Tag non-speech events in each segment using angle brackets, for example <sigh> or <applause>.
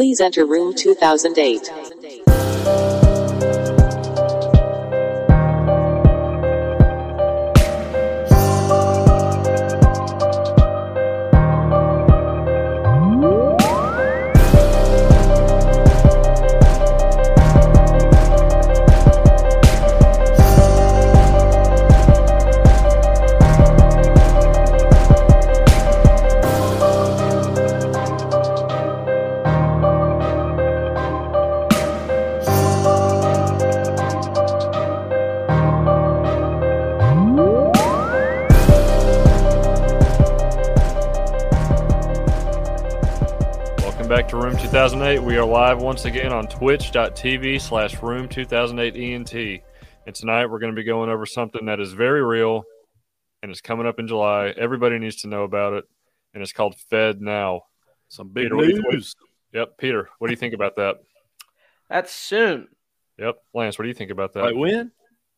Please enter room 2008. Live once again on twitch.tv slash room 2008 ENT. And tonight we're going to be going over something that is very real and it's coming up in July. Everybody needs to know about it. And it's called FedNow. Some big Peter, what do you think? news. Yep. Peter, what do you think about that? That's soon. Yep. Lance, what do you think about that? Wait, when?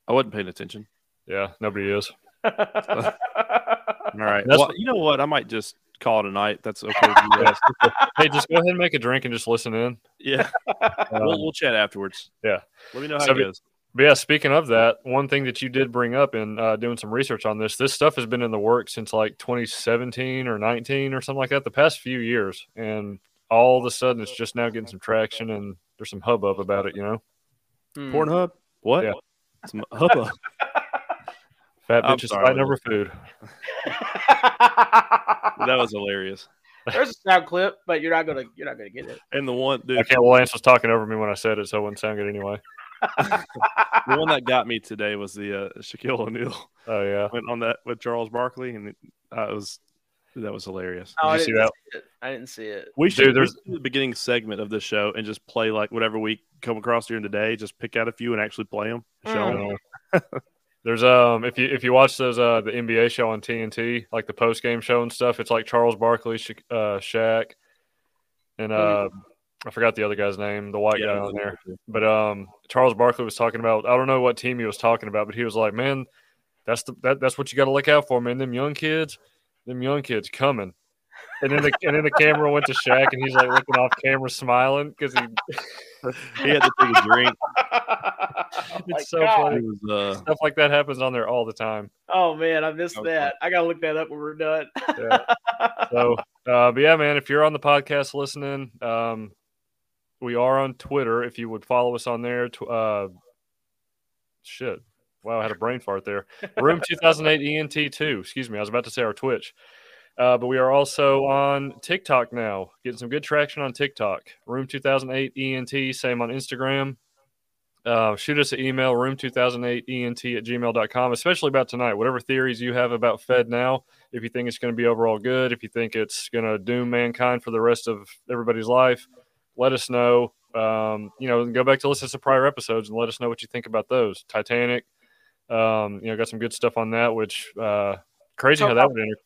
I wasn't paying attention. Yeah, nobody is. <laughs> All right. That's Well, what- you know what? I might just call it a night. That's okay with you <laughs> guys. hey, just go ahead and make a drink and just listen in. yeah. <laughs> we'll, we'll chat afterwards. yeah. Let me know how So it be- goes. But yeah, speaking of that, one thing that you did bring up in uh, doing some research on this, this stuff has been in the works since like 2017 or 19 or something like that, the past few years, and all of a sudden it's just now getting some traction and there's some hubbub about it. You know, Hmm. Pornhub? What? Yeah. Some hubba. <laughs> fat I'm bitches sorry, fighting over food. <laughs> that was hilarious. There's a sound clip, but you're not gonna you're not gonna get it. And the one, dude, Okay, well, Lance was talking over me when I said it, so it wouldn't sound good anyway. <laughs> <laughs> the one that got me today was the uh, Shaquille O'Neal Oh yeah, went on that with Charles Barkley, and it, uh, it was that was hilarious. Oh, I you see didn't that? see it. I didn't see it. We should Dude, there's- the beginning segment of this show and just play like whatever we come across during the day. Just pick out a few and actually play them. Show Mm. 'em. There's um if you if you watch those uh the NBA show on TNT like the post game show and stuff, it's like Charles Barkley, Sha- uh, Shaq, and uh I forgot the other guy's name, the white Yeah, guy on there. But um Charles Barkley was talking about I don't know what team he was talking about, but he was like, man, that's the that, that's what you got to look out for, man. Them young kids, them young kids coming. And then the and then the camera went to Shaq, and he's like looking off camera, smiling because he He had to take a drink. <laughs> it's so God. funny. It was uh, Stuff like that happens on there all the time. Oh man, I missed Okay. that. I gotta look that up when we're done. Yeah. So, uh, but yeah, man, if you're on the podcast listening, um, we are on Twitter. If you would follow us on there, tw- uh, shit. Wow, I had a brain fart there. Room 2008 ENT two. Excuse me, I was about to say our Twitch. Uh, but we are also on TikTok now, getting some good traction on TikTok. Room 2008 ENT, same on Instagram. Uh, shoot us an email, room2008ent at gmail.com, especially about tonight. Whatever theories you have about FedNow, if you think it's going to be overall good, if you think it's going to doom mankind for the rest of everybody's life, let us know. Um, you know, go back to listen to some prior episodes and let us know what you think about those. Titanic, um, you know, got some good stuff on that, which uh, crazy Talk how that would enter.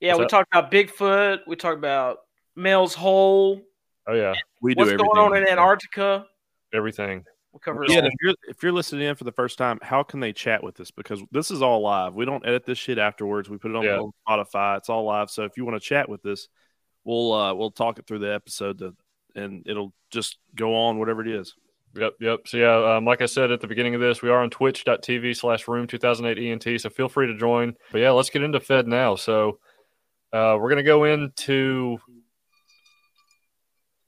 Yeah, What's we that? talked about Bigfoot. We talked about Mel's Hole. Oh yeah, we do What's everything. going on in Antarctica? everything. We covered it Yeah, if you're if you're listening in for the first time, how can they chat with us? Because this is all live. We don't edit this shit afterwards. We put it on, Yeah. on Spotify. It's all live. So if you want to chat with us, we'll uh, we'll talk it through the episode, to, and it'll just go on whatever it is. Yep, yep. So yeah, um, like I said at the beginning of this, we are on twitch.tv slash room 2008 ENT. So feel free to join. But yeah, let's get into FedNow. So uh, we're going to go into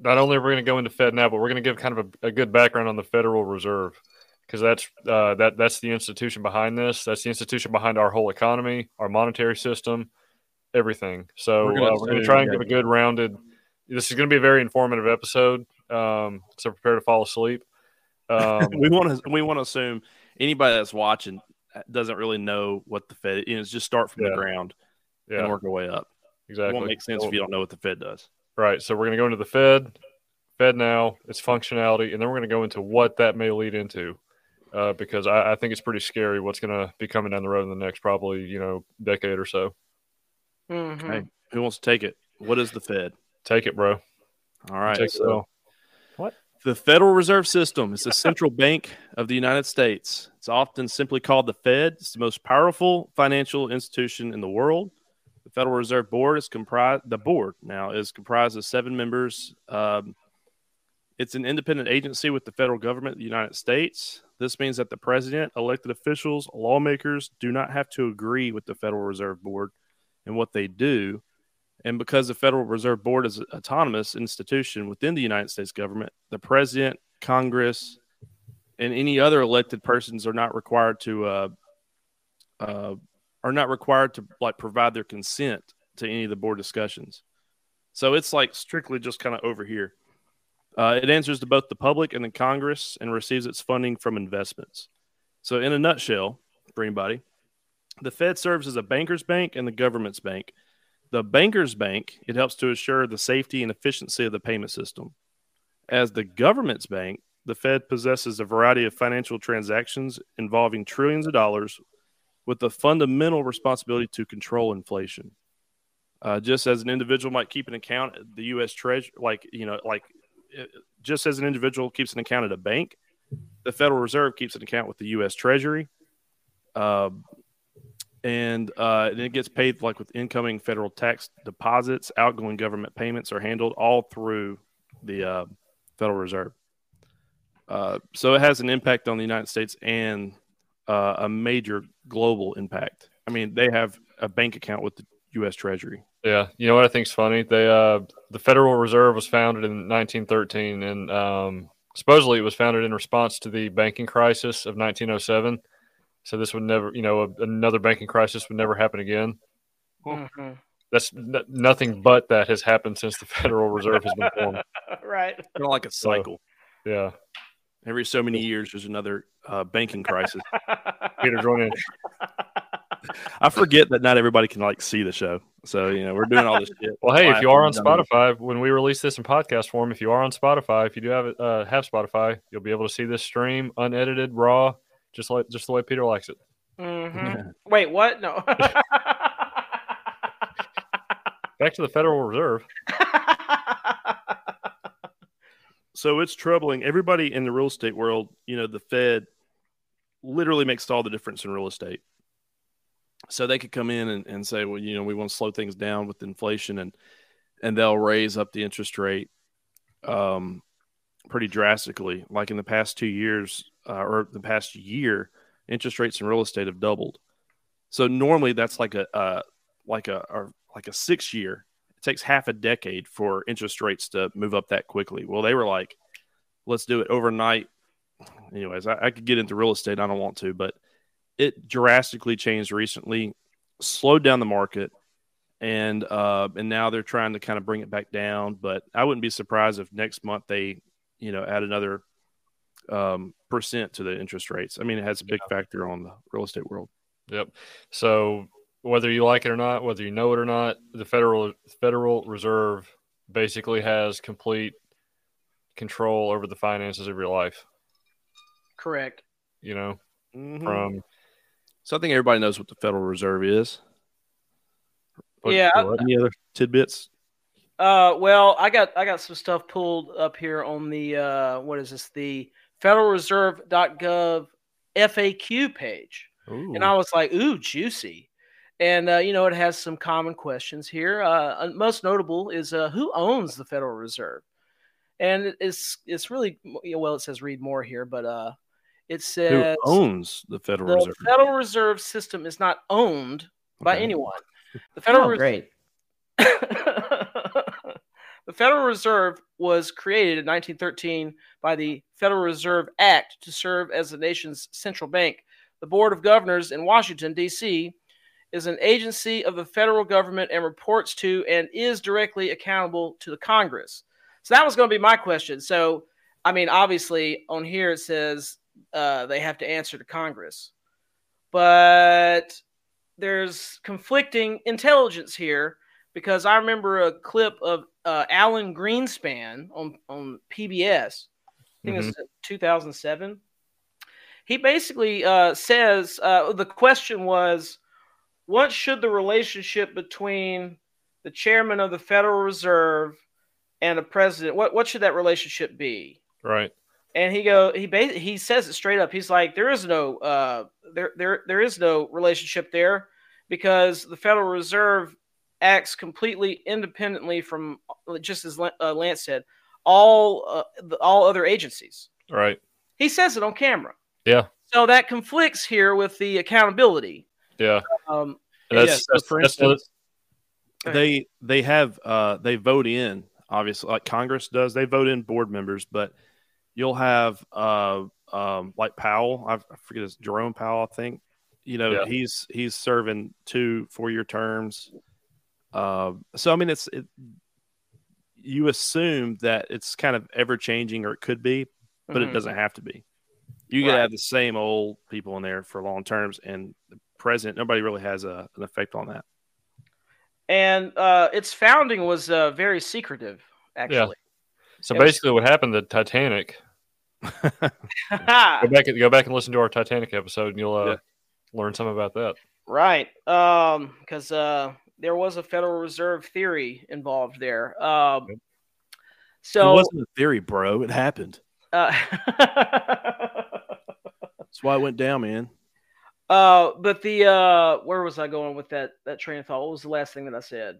not only are we going to go into FedNow, but we're going to give kind of a, a good background on the Federal Reserve because that's uh, that that's the institution behind this. That's the institution behind our whole economy, our monetary system, everything. So We're gonna uh, to try and give a good rounded. This is going to be a very informative episode. Um, so prepare to fall asleep. Um, <laughs> we want to we want to assume anybody that's watching doesn't really know what the Fed. You know, just start from Yeah. the ground and work our way up. It exactly. won't make sense if you don't know what the Fed does. Right. So we're going to go into the Fed, FedNow, its functionality, and then we're going to go into what that may lead into. Uh, because I, I think it's pretty scary what's going to be coming down the road in the next probably you know decade or so. Mhm. Okay, who wants to take it? What is the Fed? Take it, bro. All right, Take it so all. The Federal Reserve System is the central <laughs> bank of the United States. It's often simply called the Fed. It's the most powerful financial institution in the world. The Federal Reserve Board is comprised. The board now is comprised of seven members. Um, It's an independent agency with the federal government of the United States. This means that the president, elected officials, lawmakers do not have to agree with the Federal Reserve Board and what they do. And because the Federal Reserve Board is an autonomous institution within the United States government, the president, Congress, and any other elected persons are not required to uh, uh, are not required to like provide their consent to any of the board discussions. So it's like strictly just kind of over here. Uh, it answers to both the public and the Congress and receives its funding from investments. So, in a nutshell, for anybody, the Fed serves as a banker's bank and the government's bank. The banker's bank, it helps to assure the safety and efficiency of the payment system. As the government's bank, the Fed possesses a variety of financial transactions involving trillions of dollars with the fundamental responsibility to control inflation. Uh, just as an individual might keep an account at the U.S. Treasury, like you know, like uh, just as an individual keeps an account at a bank, the Federal Reserve keeps an account with the U.S. Treasury, uh, and, uh, and it gets paid like with incoming federal tax deposits, outgoing government payments are handled all through the uh, Federal Reserve. Uh, so it has an impact on the United States and a major global impact. I mean, they have a bank account with the U.S. Treasury. Yeah, you know what I think is funny? They uh, the Federal Reserve was founded in 1913, and um, supposedly it was founded in response to the banking crisis of 1907. So this would never, you know, a, another banking crisis would never happen again. Mm-hmm. That's n- nothing but that has happened since the Federal Reserve has been formed. <laughs> right. Kind of like a cycle. Yeah, Every so many years, there's another uh, banking crisis. Peter, join in. I forget that not everybody can like see the show, so you know we're doing all this shit. Well, hey, if you are on Done. Spotify, when we release this in podcast form, if you are on Spotify, if you do have uh, have Spotify, you'll be able to see this stream unedited, raw, just like just the way Peter likes it. Mhm. <laughs> Wait, what? No. <laughs> Back to the Federal Reserve. <laughs> so it's troubling everybody in the real estate world. You know, the Fed literally makes all the difference in real estate. So they could come in and, and say, well, you know, we want to slow things down with inflation, and and they'll raise up the interest rate um, pretty drastically. Like in the past two years uh, or the past year, interest rates in real estate have doubled. So normally that's like a uh, like a or like a six year. Takes half a decade for interest rates to move up that quickly. Well, they were like, let's do it overnight. Anyways, I, I could get into real estate. I don't want to, but it drastically changed recently, slowed down the market, and uh, and now they're trying to kind of bring it back down. But I wouldn't be surprised if next month they, you know, add another um, percent to the interest rates. I mean, it has a big factor on the real estate world. Yep. So whether you like it or not, whether you know it or not, the Federal Federal Reserve basically has complete control over the finances of your life. Correct. You know, Mhm. from So I think everybody knows what the Federal Reserve is. What- Yeah, I- Any other tidbits? Uh, well, I got I got some stuff pulled up here on the uh, what is this? The FederalReserve.gov FAQ page, and I was like, "Ooh, juicy!" And uh, you know, it has some common questions here. Uh, most notable is uh, who owns the Federal Reserve, and it's it's really well. It says read more here, but uh, it Who says owns the Federal the Reserve? The Federal Reserve System is not owned by Okay. anyone. The Federal Oh, Reserve great. <laughs> the Federal Reserve was created in 1913 by the Federal Reserve Act to serve as the nation's central bank. The Board of Governors in Washington, D.C., is an agency of the federal government and reports to and is directly accountable to the Congress. So that was going to be my question. So, I mean, obviously, on here it says uh, they have to answer to Congress, but there's conflicting intelligence here because I remember a clip of uh, Alan Greenspan on on PBS. I think it was 2007. He basically uh, says uh, the question was, what should the relationship between the chairman of the Federal Reserve and the president? What what should that relationship be? right. and he go he ba- he says it straight up. He's like, there is no uh there there there is no relationship there because the Federal Reserve acts completely independently from just as uh, Lance said, all uh, the, all other agencies. Right. He says it on camera. Yeah. So that conflicts here with the accountability. Yeah. Um, That's, Yeah, so that's, for that's instance, they they have uh they vote in obviously like Congress does. They vote in board members, but you'll have uh um like Powell. I I forget his Jerome Powell. I think you know Yeah. he's he's serving two four year terms. Uh, so I mean it's it, you assume that it's kind of ever changing or it could be, but mhm. it doesn't have to be. You could Right. have the same old people in there for long terms, and the president nobody really has a, an effect on that. And uh, its founding was uh, very secretive, actually. Yeah. so It was- basically, what happened to Titanic? <laughs> Go back go back and listen to our Titanic episode, and you'll uh, Yeah. learn something about that. right. Um, because uh, there was a Federal Reserve theory involved there. Um, so it wasn't a theory, bro. It happened. uh, <laughs> That's why it went down, man. Uh, but the uh, where was I going with that that train of thought? What was the last thing that I said?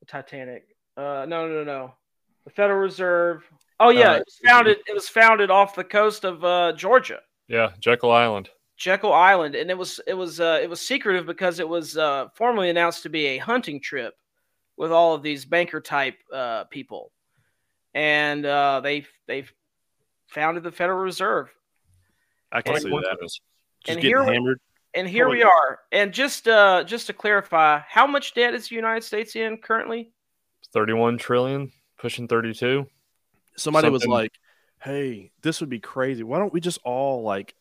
The Titanic. Uh, no, no, no, no. The Federal Reserve. Oh yeah, Uh, it was founded. It was founded off the coast of uh, Georgia. Yeah, Jekyll Island. Jekyll Island, and it was it was uh, it was secretive because it was uh, formally announced to be a hunting trip with all of these banker type uh, people, and uh, they they founded the Federal Reserve, I can What see a that. Coincidence. Just And getting here we- hammered. and here Holy- we are. And just uh, just to clarify, how much debt is the United States in currently? Thirty-one trillion, pushing thirty-two. Somebody was like, "Hey, this would be crazy. Why don't we just all like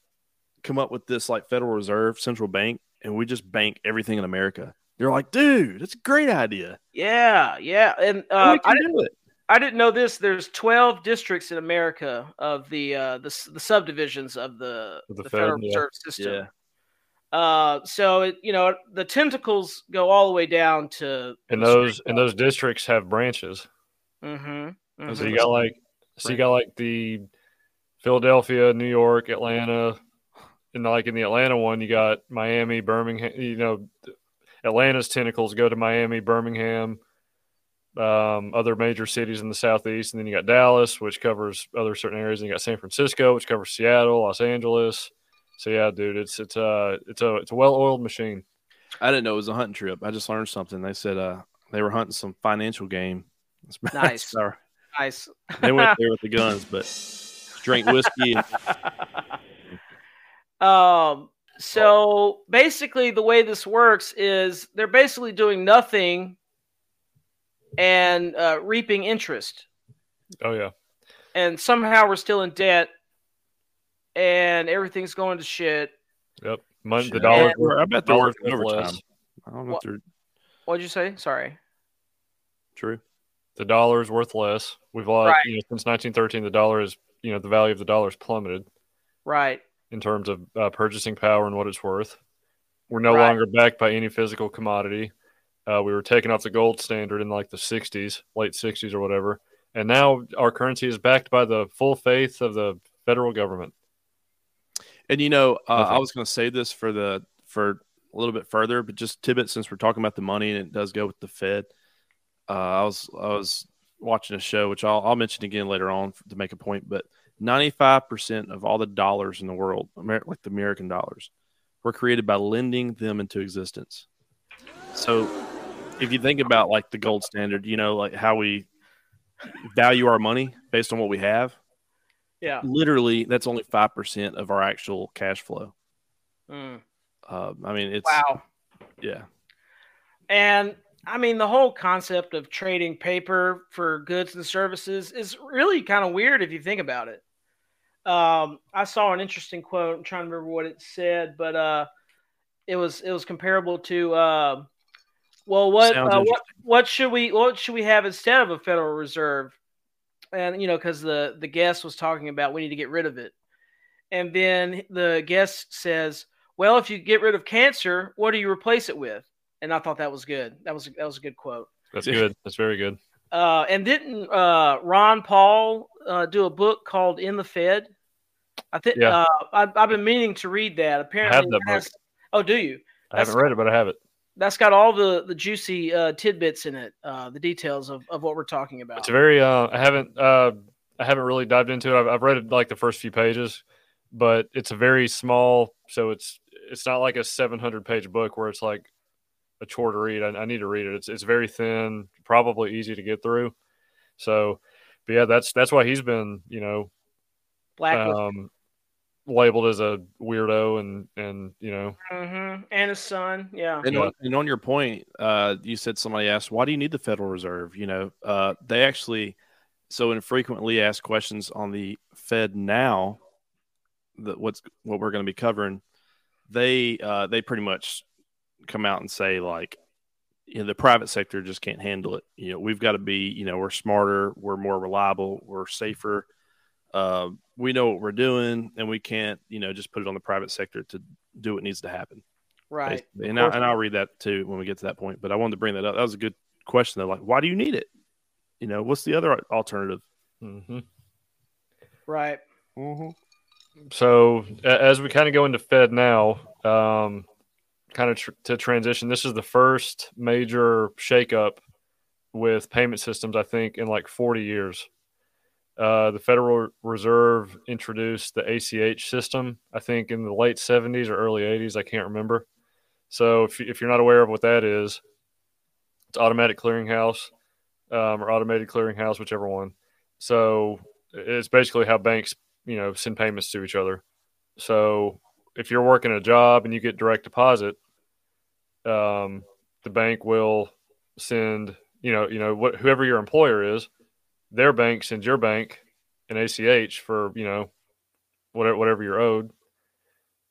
come up with this like Federal Reserve central bank and we just bank everything in America?" They're like, "Dude, that's a great idea. Yeah, yeah, and uh, we I can didn't do it." I didn't know this. There's 12 districts in America of the uh, the, the subdivisions of the, the the Fed, Federal yeah. Reserve System. Yeah. Uh, so it, you know the tentacles go all the way down to And those and those districts have branches. level. Mhm, So you got like so you got like the Philadelphia, New York, Atlanta, and like in the Atlanta one, you got Miami, Birmingham. You know, Atlanta's tentacles go to Miami, Birmingham, um, other major cities in the southeast, and then you got Dallas, which covers other certain areas, and you got San Francisco, which covers Seattle, Los Angeles. So yeah, dude, it's it's uh it's a it's a well-oiled machine. I didn't know it was a hunting trip. I just learned something. They said uh they were hunting some financial game. <laughs> Nice. sorry. nice. They went there with the <laughs> guns, but drink whiskey. And, <laughs> Um, so basically, the way this works is they're basically doing nothing and uh, reaping interest, Oh yeah, and somehow we're still in debt, and everything's going to shit. yep. Mon- the Shit. dollars. And- I bet they're dollars working worth overtime. less. I don't know What? if they're What'd you say? Sorry. true. the dollar is worth less. We've lost Right. you know, since 1913. The dollar is you know the value of the dollar has plummeted Right. in terms of uh, purchasing power and what it's worth. We're no Right. longer backed by any physical commodity. Uh, we were taken off the gold standard in like the 60s, late 60s or whatever, and now our currency is backed by the full faith of the federal government. And you know, uh, I was going to say this for the for a little bit further, but just tidbit since we're talking about the money and it does go with the Fed. Uh, I was I was watching a show which I'll, I'll mention again later on to make a point, but ninety five percent of all the dollars in the world, Amer- like the American dollars, were created by lending them into existence. So, if you think about like the gold standard, you know, like how we value our money based on what we have Yeah. literally that's only 5% of our actual cash flow Mm. uh, i mean it's Wow. yeah And I mean, the whole concept of trading paper for goods and services is really kind of weird if you think about it. Um, I saw an interesting quote. I'm trying to remember what it said, but uh, it was it was comparable to uh, well, what uh, what what should we what should we have instead of a Federal Reserve? And you know, because the the guest was talking about we need to get rid of it, and then the guest says, "Well, if you get rid of cancer, what do you replace it with?" and I thought that was good. That was that was a good quote. That's good. That's very good. Uh, and didn't uh, Ron Paul uh, do a book called "End the Fed"? I think Yeah. uh, I've, I've been meaning to read that. Apparently, has- Oh, do you? I haven't read it, but I have it. That's got all the the juicy uh, tidbits in it, uh, the details of, of what we're talking about. It's a very. Uh, I haven't. Uh, I haven't really dived into it. I've, I've read it like the first few pages, but it's a very small. So it's it's not like a 700 page book where it's like a chore to read. I, I need to read it. It's it's very thin, probably easy to get through. So, but yeah, that's that's why he's been you know Black um, labeled as a weirdo and and you know hmm and his son. Yeah. And, Yeah. on, and on your point, uh, you said somebody asked, "Why do you need the Federal Reserve?" You know, uh, they actually so in frequently asked questions on the Fed now, that what's what we're going to be covering, they uh, they pretty much come out and say like, you know, the private sector just can't handle it. You know, we've got to be, you know, we're smarter, we're more reliable, we're safer. Uh, we know what we're doing, and we can't, you know, just put it on the private sector to do what needs to happen. Right. Basically. And, I, and I'll read that too when we get to that point. But I wanted to bring that up. That was a good question. Though, like, why do you need it? You know, what's the other alternative? Mm-hmm. Right. So as we kind of go into FedNow, um, kind of tr- to transition, this is the first major shakeup with payment systems, I think, in like 40 years. Uh, the Federal Reserve introduced the ACH system, I think, in the late 70s or early 80s. I can't remember. So if, if you're not aware of what that is, it's automatic clearinghouse um, or automated clearinghouse, whichever one. So it's basically how banks you know send payments to each other so if you're working a job and you get direct deposit um, the bank will send you know you know what whoever your employer is their bank sends your bank an ach for you know whatever whatever you're owed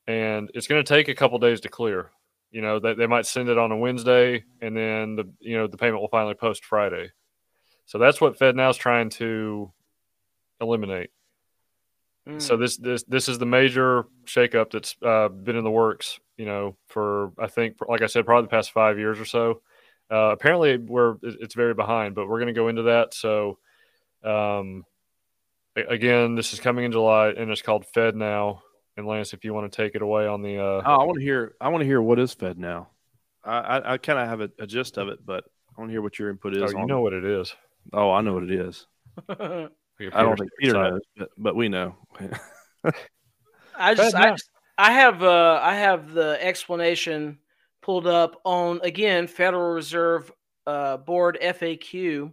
and it's going to take a couple days to clear you know they, they might send it on a wednesday and then the you know the payment will finally post friday so that's what FedNow is trying to eliminate Mm. so this this this is the major shakeup that's uh, been in the works. You know, for I think, like I said, probably the past five years or so. Uh, apparently, we're it's very behind, but we're going to go into that. So, um, again, this is coming in July, and it's called FedNow. And Lance, if you want to take it away on the, uh, Oh, I want to hear. I want to hear what is FedNow. I I, I kind of have a, a gist of it, but I want to hear what your input oh, is. you on- know what it is. Oh, I know what it is. <laughs> I don't think Peter knows, but, but we know. I <laughs> just, I, just- I have, uh, I have the explanation pulled up on again Federal Reserve uh, Board FAQ,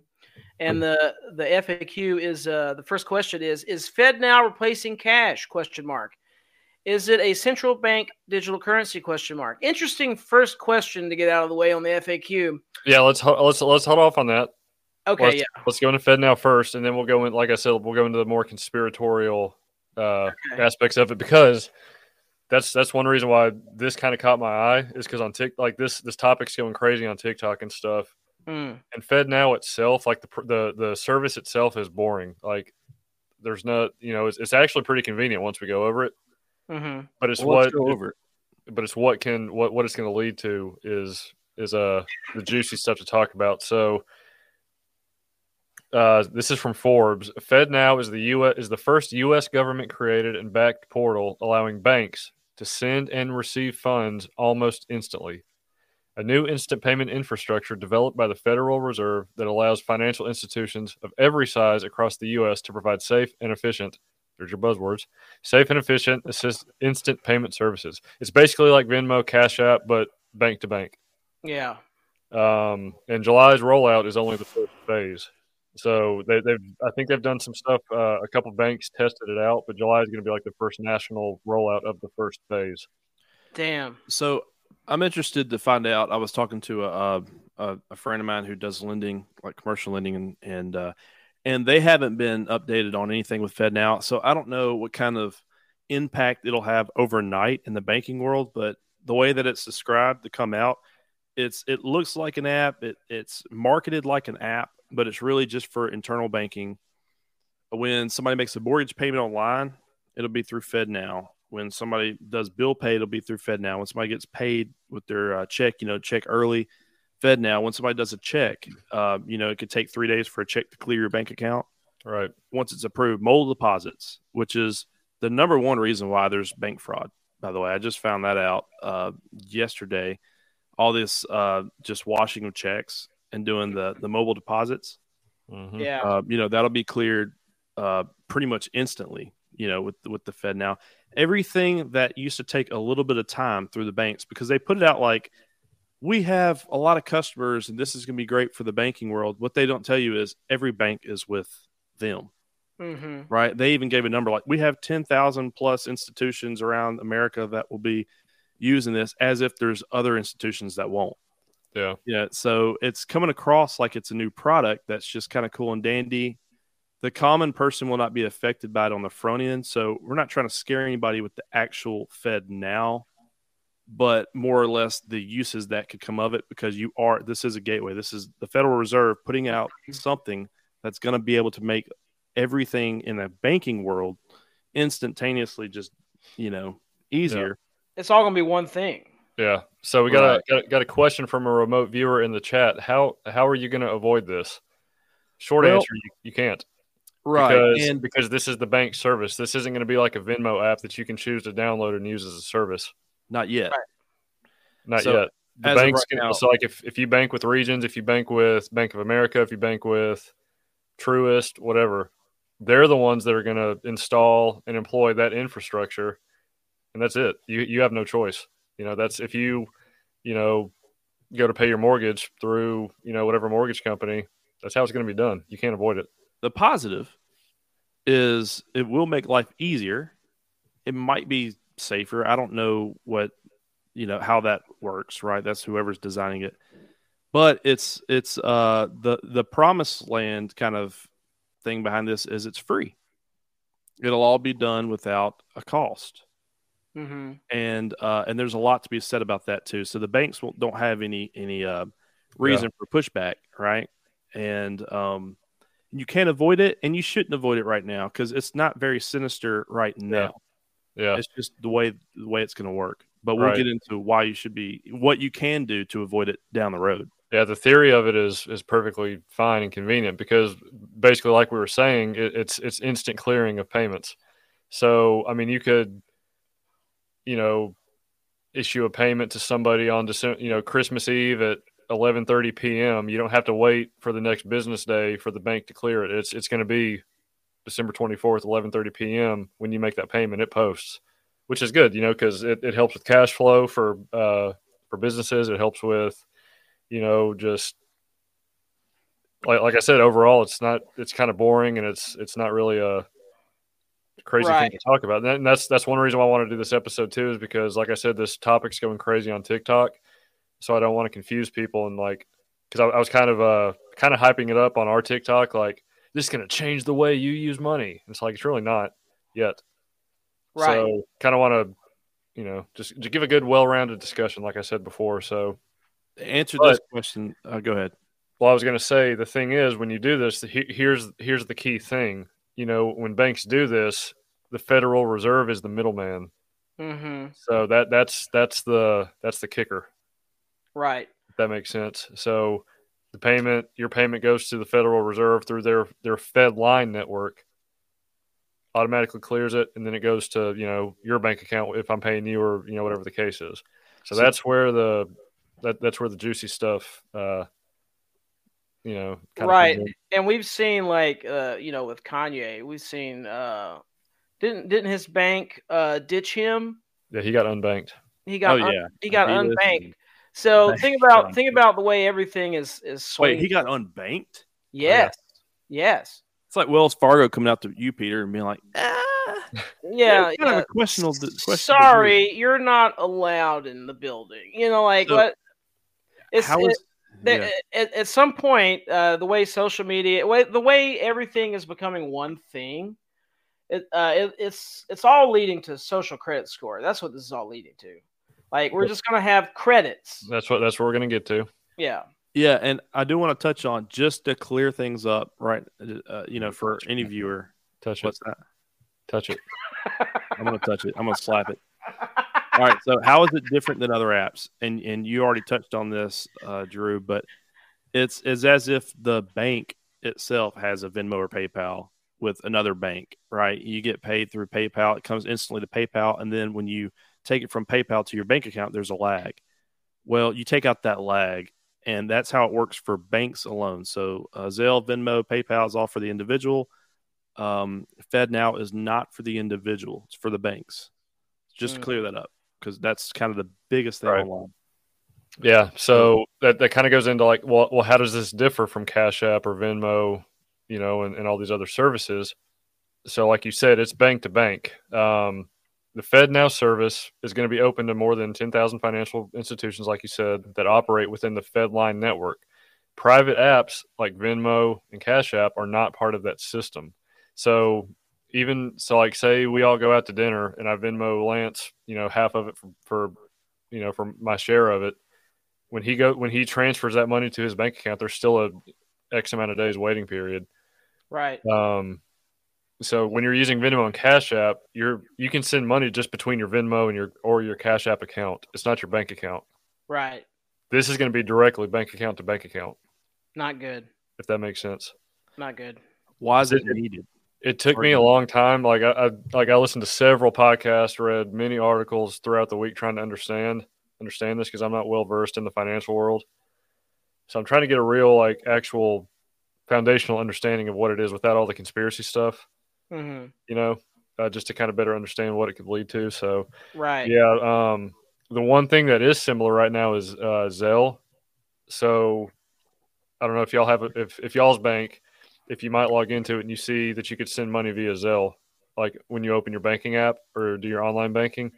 and the the FAQ is uh, the first question is is FedNow replacing cash? Question mark. Is it a central bank digital currency? Question mark. Interesting first question to get out of the way on the FAQ. Yeah, let's let's let's hold off on that. Okay, let's, yeah, let's go into FedNow first, and then we'll go in. Like I said, we'll go into the more conspiratorial uh, Okay. aspects of it because that's that's one reason why this kind of caught my eye is because on Tik like this this topic's going crazy on TikTok and stuff. Mm, And FedNow itself, like the the the service itself is boring. Like there's no, you know, it's, it's actually pretty convenient once we go over it. mhm. But it's Well, what over it. but it's what can what what it's going to lead to is is uh the juicy stuff to talk about. So uh, this is from Forbes. FedNow is the U.S. is the first U.S. government created and backed portal allowing banks to send and receive funds almost instantly. A new instant payment infrastructure developed by the Federal Reserve that allows financial institutions of every size across the U.S. to provide safe and efficient. There's your buzzwords safe and efficient assist instant payment services. It's basically like Venmo, Cash App, but bank to bank. yeah. Um, and July's rollout is only the first phase. So they, they've, I think they've done some stuff. Uh, a couple banks tested it out, but July is going to be like the first national rollout of the first phase. Damn. So I'm interested to find out. I was talking to a a, a friend of mine who does lending, like commercial lending, and and uh, and they haven't been updated on anything with FedNow. So I don't know what kind of impact it'll have overnight in the banking world. But the way that it's described to come out, it's it looks like an app. It, it's marketed like an app, but it's really just for internal banking. When somebody makes a mortgage payment online, it'll be through FedNow. When somebody does bill pay, it'll be through FedNow. When somebody gets paid with their uh, check, you know, check early, FedNow. When somebody does a check, uh, you know, it could take three days for a check to clear your bank account. Right. Once it's approved, mobile deposits, which is the number one reason why there's bank fraud. By the way, I just found that out uh, yesterday. all this uh, just washing of checks and doing the the mobile deposits. Mhm. Yeah. Uh, you know that'll be cleared uh, pretty much instantly. You know, with with the FedNow, everything that used to take a little bit of time through the banks because they put it out like we have a lot of customers and this is going to be great for the banking world. What they don't tell you is every bank is with them, hmm right? They even gave a number like we have ten thousand plus institutions around America that will be using this, as if there's other institutions that won't. Yeah. Yeah, so it's coming across like it's a new product that's just kind of cool and dandy. The common person will not be affected by it on the front end, so we're not trying to scare anybody with the actual FedNow, but more or less the uses that could come of it because you are this is a gateway. This is the Federal Reserve putting out something that's going to be able to make everything in the banking world instantaneously just, you know, easier. It's all gonna be one thing. Yeah. So we got Right. a got, a- got a question from a remote viewer in the chat. How how are you going to avoid this? Short Well- answer: you, you can't. Right. Because, and because this is the bank service. This isn't going to be like a Venmo app that you can choose to download and use as a service. not yet. Not So, yet. The banks right can, now- so like if, if you bank with Regions, if you bank with Bank of America, if you bank with Truist, whatever, they're the ones that are going to install and employ that infrastructure, and that's it. You you have no choice. You know that's if you you know go to pay your mortgage through you know whatever mortgage company, that's how it's going to be done. You can't avoid it. The positive is it will make life easier. It might be safer. I don't know what you know how that works, right? That's whoever's designing it. But it's it's uh the the promised land kind of thing behind this is it's free. It'll all be done without a cost. hmm And uh and there's a lot to be said about that too. So the banks won't, don't have any any uh reason for pushback, right? And um you can't avoid it and you shouldn't avoid it right now because it's not very sinister right now. Yeah. It's just the way the way it's going to work. But we'll Right. get into why you should be what you can do to avoid it down the road. Yeah, the theory of it is is perfectly fine and convenient because basically, like we were saying, it, it's it's instant clearing of payments. So, I mean, you could, you know, issue a payment to somebody on December, you know, Christmas Eve at eleven thirty p.m. You don't have to wait for the next business day for the bank to clear it. It's it's going to be December twenty fourth, eleven thirty p.m. when you make that payment. It posts, which is good, you know, because it, it helps with cash flow for uh, for businesses. It helps with you know, just like like I said, overall, it's not it's kind of boring and it's it's not really a crazy thing to talk about. And that's that's one reason why I want to do this episode too, is because like I said, this topic's going crazy on TikTok, so I don't want to confuse people and like because I, I was kind of uh kind of hyping it up on our TikTok, like this is going to change the way you use money. It's like it's really not yet. Right. So kind of want to, you know, just, to give a good, well-rounded discussion, like I said before. So answer But- this question, uh, go ahead. Well, I was going to say the thing is when you do this, he- here's here's the key thing. You know, when banks do this, the Federal Reserve is the middleman. hmm So that that's that's the that's the kicker. Right. If that makes sense. So the payment, your payment goes to the Federal Reserve through their their FedLine network. Automatically clears it, and then it goes to you know your bank account if I'm paying you or you know whatever the case is. So, So- that's where the that that's where the juicy stuff, uh, you know, kinda Right. comes in. And we've seen like uh, you know, with Kanye, we've seen uh didn't didn't his bank uh ditch him? Yeah, he got unbanked. He Oh got un- yeah, he got He unbanked. listened. So Thank think about think about the way everything is is Wait, he got unbanked. yes. Yes. It's like Wells Fargo coming out to you, Peter, and being like, ah, <laughs> Yeah. kind of yeah. a questionable. questionable Sorry, you're not allowed in the building. You know, like So, what? It's How it- is yeah. at, at some point, uh, the way social media, way, the way everything is becoming one thing, it, uh, it, it's it's all leading to social credit score. That's what this is all leading to. Like we're just gonna have credits. That's what that's what we're gonna get to. Yeah. Yeah, and I do want to touch on just to clear things up, right? Uh, you know, for any viewer, Touch it. what's that? Touch it. <laughs> I'm gonna touch it. I'm gonna slap it. All right. So, how is it different than other apps? And and you already touched on this, uh, Drew, but it's it's as if the bank itself has a Venmo or PayPal with another bank, right? You get paid through PayPal. It comes instantly to PayPal, and then when you take it from PayPal to your bank account, there's a lag. Well, you take out that lag, and that's how it works for banks alone. So uh, Zelle, Venmo, PayPal is all for the individual. Um, FedNow is not for the individual; it's for the banks. Just to Mm. clear that up, because that's kind of the biggest thing Right. online. Yeah, so that, that kind of goes into like, well, well, how does this differ from Cash App or Venmo, you know, and, and all these other services? So, like you said, it's bank to bank. Um, the FedNow service is going to be open to more than 10,000 financial institutions, like you said, that operate within the FedLine network. Private apps like Venmo and Cash App are not part of that system. So, even so, like, say we all go out to dinner and I Venmo Lance, you know, half of it for, for you know, for my share of it when he go when he transfers that money to his bank account, there's still a X amount of days waiting period. Right. Um, so when you're using Venmo and Cash App, you're you can send money just between your Venmo and your or your Cash App account. It's not your bank account. Right. This is going to be directly bank account to bank account, Not good. if that makes sense. Not good. Why is it It- needed? It took me a long time. Like I, I like I listened to several podcasts, read many articles throughout the week trying to understand understand this because I'm not well versed in the financial world. So I'm trying to get a real like actual foundational understanding of what it is without all the conspiracy stuff, hmm you know, uh, just to kind of better understand what it could lead to. So Right. yeah, um, the one thing that is similar right now is uh, Zelle. So I don't know if y'all have a, if if y'all's bank, if you might log into it and you see that you could send money via Zelle, like when you open your banking app or do your online banking.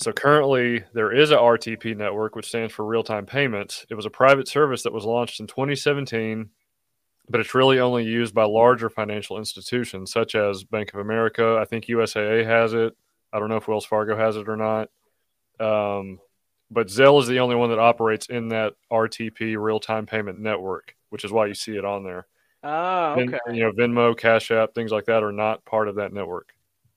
So currently there is a RTP network, which stands for real time payments. It was a private service that was launched in 2017, but it's really only used by larger financial institutions such as Bank of America. I think USAA has it. I don't know if Wells Fargo has it or not. Um, but Zelle is the only one that operates in that RTP real time payment network, which is why you see it on there. Oh, Ven- okay. you know, Venmo, Cash App, things like that are not part of that network.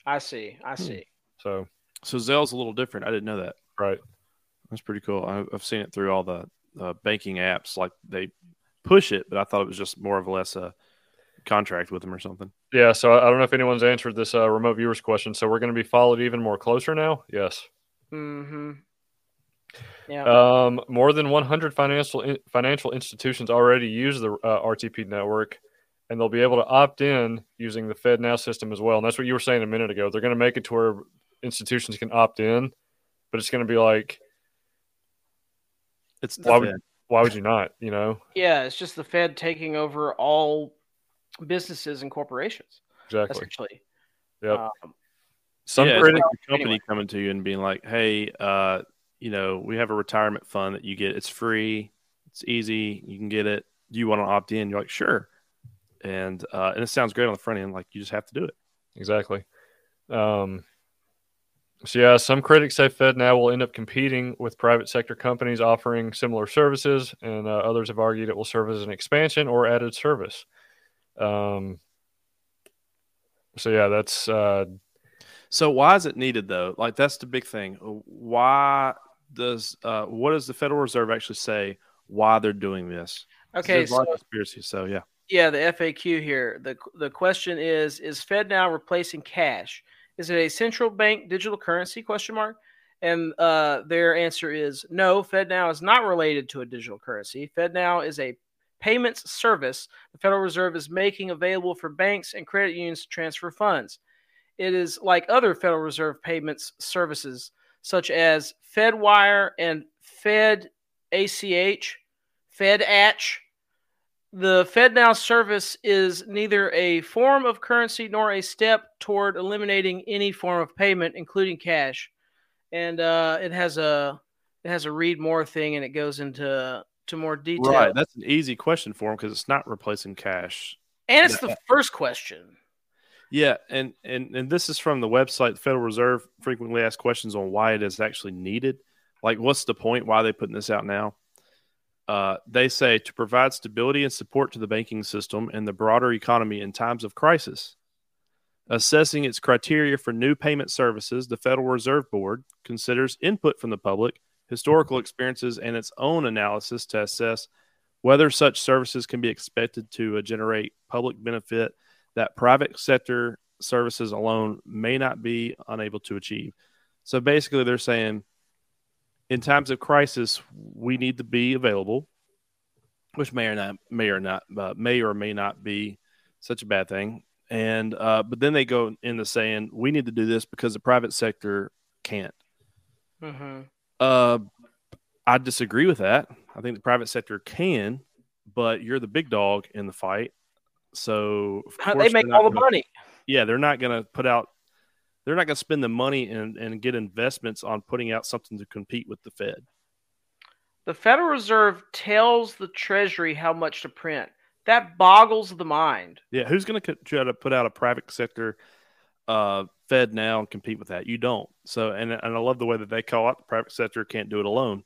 I see. I see. So, So Zelle's a little different. I didn't know that. right. That's pretty cool. I- I've seen it through all the uh, banking apps. Like they push it, but I thought it was just more of a less a contract with them or something. Yeah. So I I don't know if anyone's answered this uh, remote viewers question. So we're going to be followed even more closer now. Yes. Mm-hmm. Yeah. Um, more than 100 financial financial institutions already use the uh, RTP network, and they'll be able to opt in using the FedNow system as well. And that's what you were saying a minute ago. They're going to make it to where institutions can opt in, but it's going to be like, It's Why the would- Fed. Why would you not? You know, yeah. It's just the Fed taking over all businesses and corporations, exactly. essentially. Yep. Um, Some yeah, it's critics, company anyway. coming to you and being like, "Hey, uh, you know, we have a retirement fund that you get. It's free. It's easy. You can get it. Do you want to opt in?" You're like, "Sure." And uh, and it sounds great on the front end. Like you just have to do it. exactly. Um, so yeah, some critics say FedNow will end up competing with private sector companies offering similar services, and uh, others have argued it will serve as an expansion or added service. Um, so yeah, that's uh, So why is it needed though? Like that's the big thing. Why does uh, what does the Federal Reserve actually say? Why they're doing this? okay. There's a lot So of conspiracy. So yeah, yeah, the FAQ here. the The question is: Is FedNow replacing cash? Is it a central bank digital currency? Question mark. And uh, their answer is no. FedNow is not related to a digital currency. FedNow is a payments service the Federal Reserve is making available for banks and credit unions to transfer funds. It is like other Federal Reserve payments services, such as FedWire and Fed ACH, FedAch. The FedNow service is neither a form of currency nor a step toward eliminating any form of payment, including cash. And uh, it has a it has a read more thing, and it goes into to more detail. right. That's an easy question for them because it's not replacing cash. and it's the first question. Yeah, and and and this is from the website. The Federal Reserve frequently asks questions on why it is actually needed. Like, what's the point? Why are they putting this out now? Uh, they say to provide stability and support to the banking system and the broader economy in times of crisis. Assessing its criteria for new payment services, the Federal Reserve Board considers input from the public, historical experiences, and its own analysis to assess whether such services can be expected to uh, generate public benefit that private sector services alone may not be unable to achieve. So basically, they're saying in times of crisis, we need to be available, which may or not may or not uh, may or may not be such a bad thing. And uh, but then they go into saying we need to do this because the private sector can't. hmm Uh, I disagree with that. I think the private sector can, but you're the big dog in the fight. So They make all the money. Yeah, they're not going to put out. They're not going to spend the money and, and get investments on putting out something to compete with the Fed. The Federal Reserve tells the Treasury how much to print. That boggles the mind. Yeah, who's going to try to put out a private sector uh, FedNow and compete with that? You don't. So, and and I love the way that they call out the private sector can't do it alone.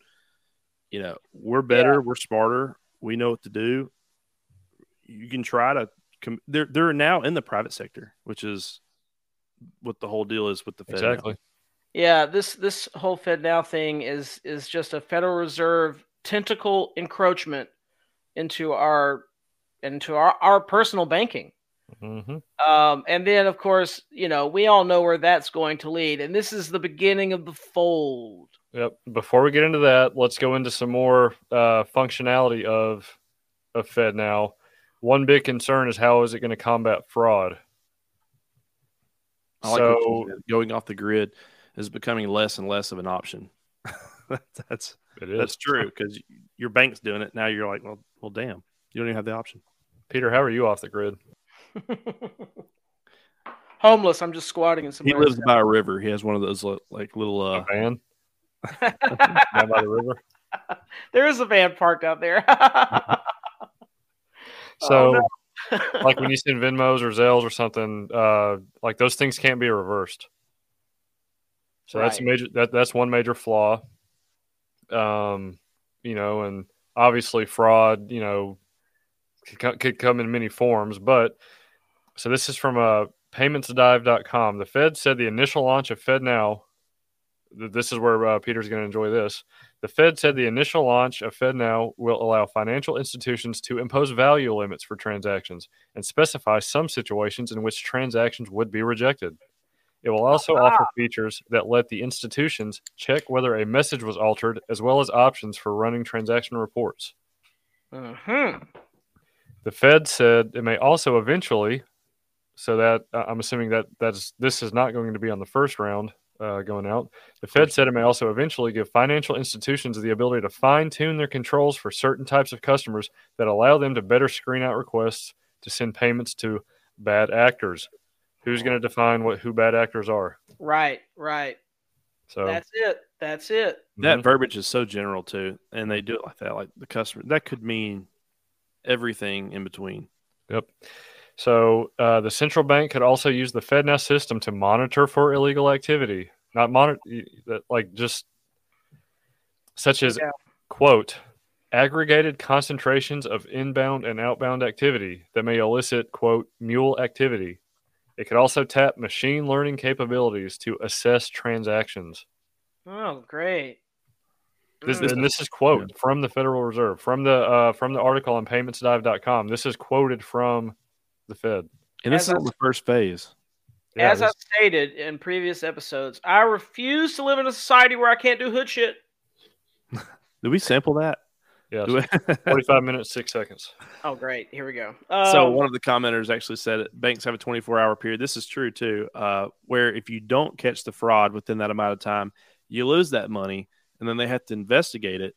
You know, we're better, we're smarter, we know what to do. You can try to. Com- they're they're now in the private sector, which is what the whole deal is with the Fed. now. Exactly. Yeah, this this whole FedNow thing is is just a Federal Reserve tentacle encroachment into our into our, our personal banking. hmm Um, and then of course, you know, we all know where that's going to lead. And this is the beginning of the fold. Yep. Before we get into that, let's go into some more uh, functionality of of FedNow. One big concern is how is it going to combat fraud? I like so said. going off the grid is becoming less and less of an option. <laughs> that's it is that's true because your bank's doing it now. You're like, well, well, damn, you don't even have the option. Peter, how are you off the grid? <laughs> Homeless, I'm just squatting in some He lives by a river. He has one of those like little. A uh van <laughs> down by the river. there is a van parked out there. So, Oh, no. Like when you send Venmos or Zelles or something, uh, like those things can't be reversed. So that's a major. That that's one major flaw. Um, you know, and obviously fraud. You know, could, could come in many forms. But so this is from uh, paymentsdive.com. The Fed said the initial launch of FedNow. th- This is where uh, Peter's going to enjoy this. The Fed said the initial launch of FedNow will allow financial institutions to impose value limits for transactions and specify some situations in which transactions would be rejected. It will also offer features that let the institutions check whether a message was altered, as well as options for running transaction reports. Mhm. The Fed said it may also eventually, so that uh, I'm assuming that that's this is not going to be on the first round uh, going out. The Fed said it may also eventually give financial institutions the ability to fine tune their controls for certain types of customers that allow them to better screen out requests to send payments to bad actors. Who's going to define what who bad actors are? Right, right. So That's it. That's it. That Mhm. verbiage is so general too, and they do it like that. Like the customer, that could mean everything in between. Yep. So uh, the central bank could also use the FedNow system to monitor for illegal activity, not monitor like just such as Yeah. quote aggregated concentrations of inbound and outbound activity that may elicit quote mule activity. It could also tap machine learning capabilities to assess transactions. Oh, great. This, this, and this is quote from the Federal Reserve from the uh, from the article on paymentsdive.com. This is quoted from the Fed. And this is I- the first phase. Yeah, As I've stated in previous episodes, I refuse to live in a society where I can't do hood shit. <laughs> Did we sample that? yes, Do we- <laughs> 45 minutes, six seconds. Oh, great. Here we go. so Um, one of the commenters actually said it, banks have a 24 hour period. This is true too, uh, where if you don't catch the fraud within that amount of time, you lose that money, and then they have to investigate it,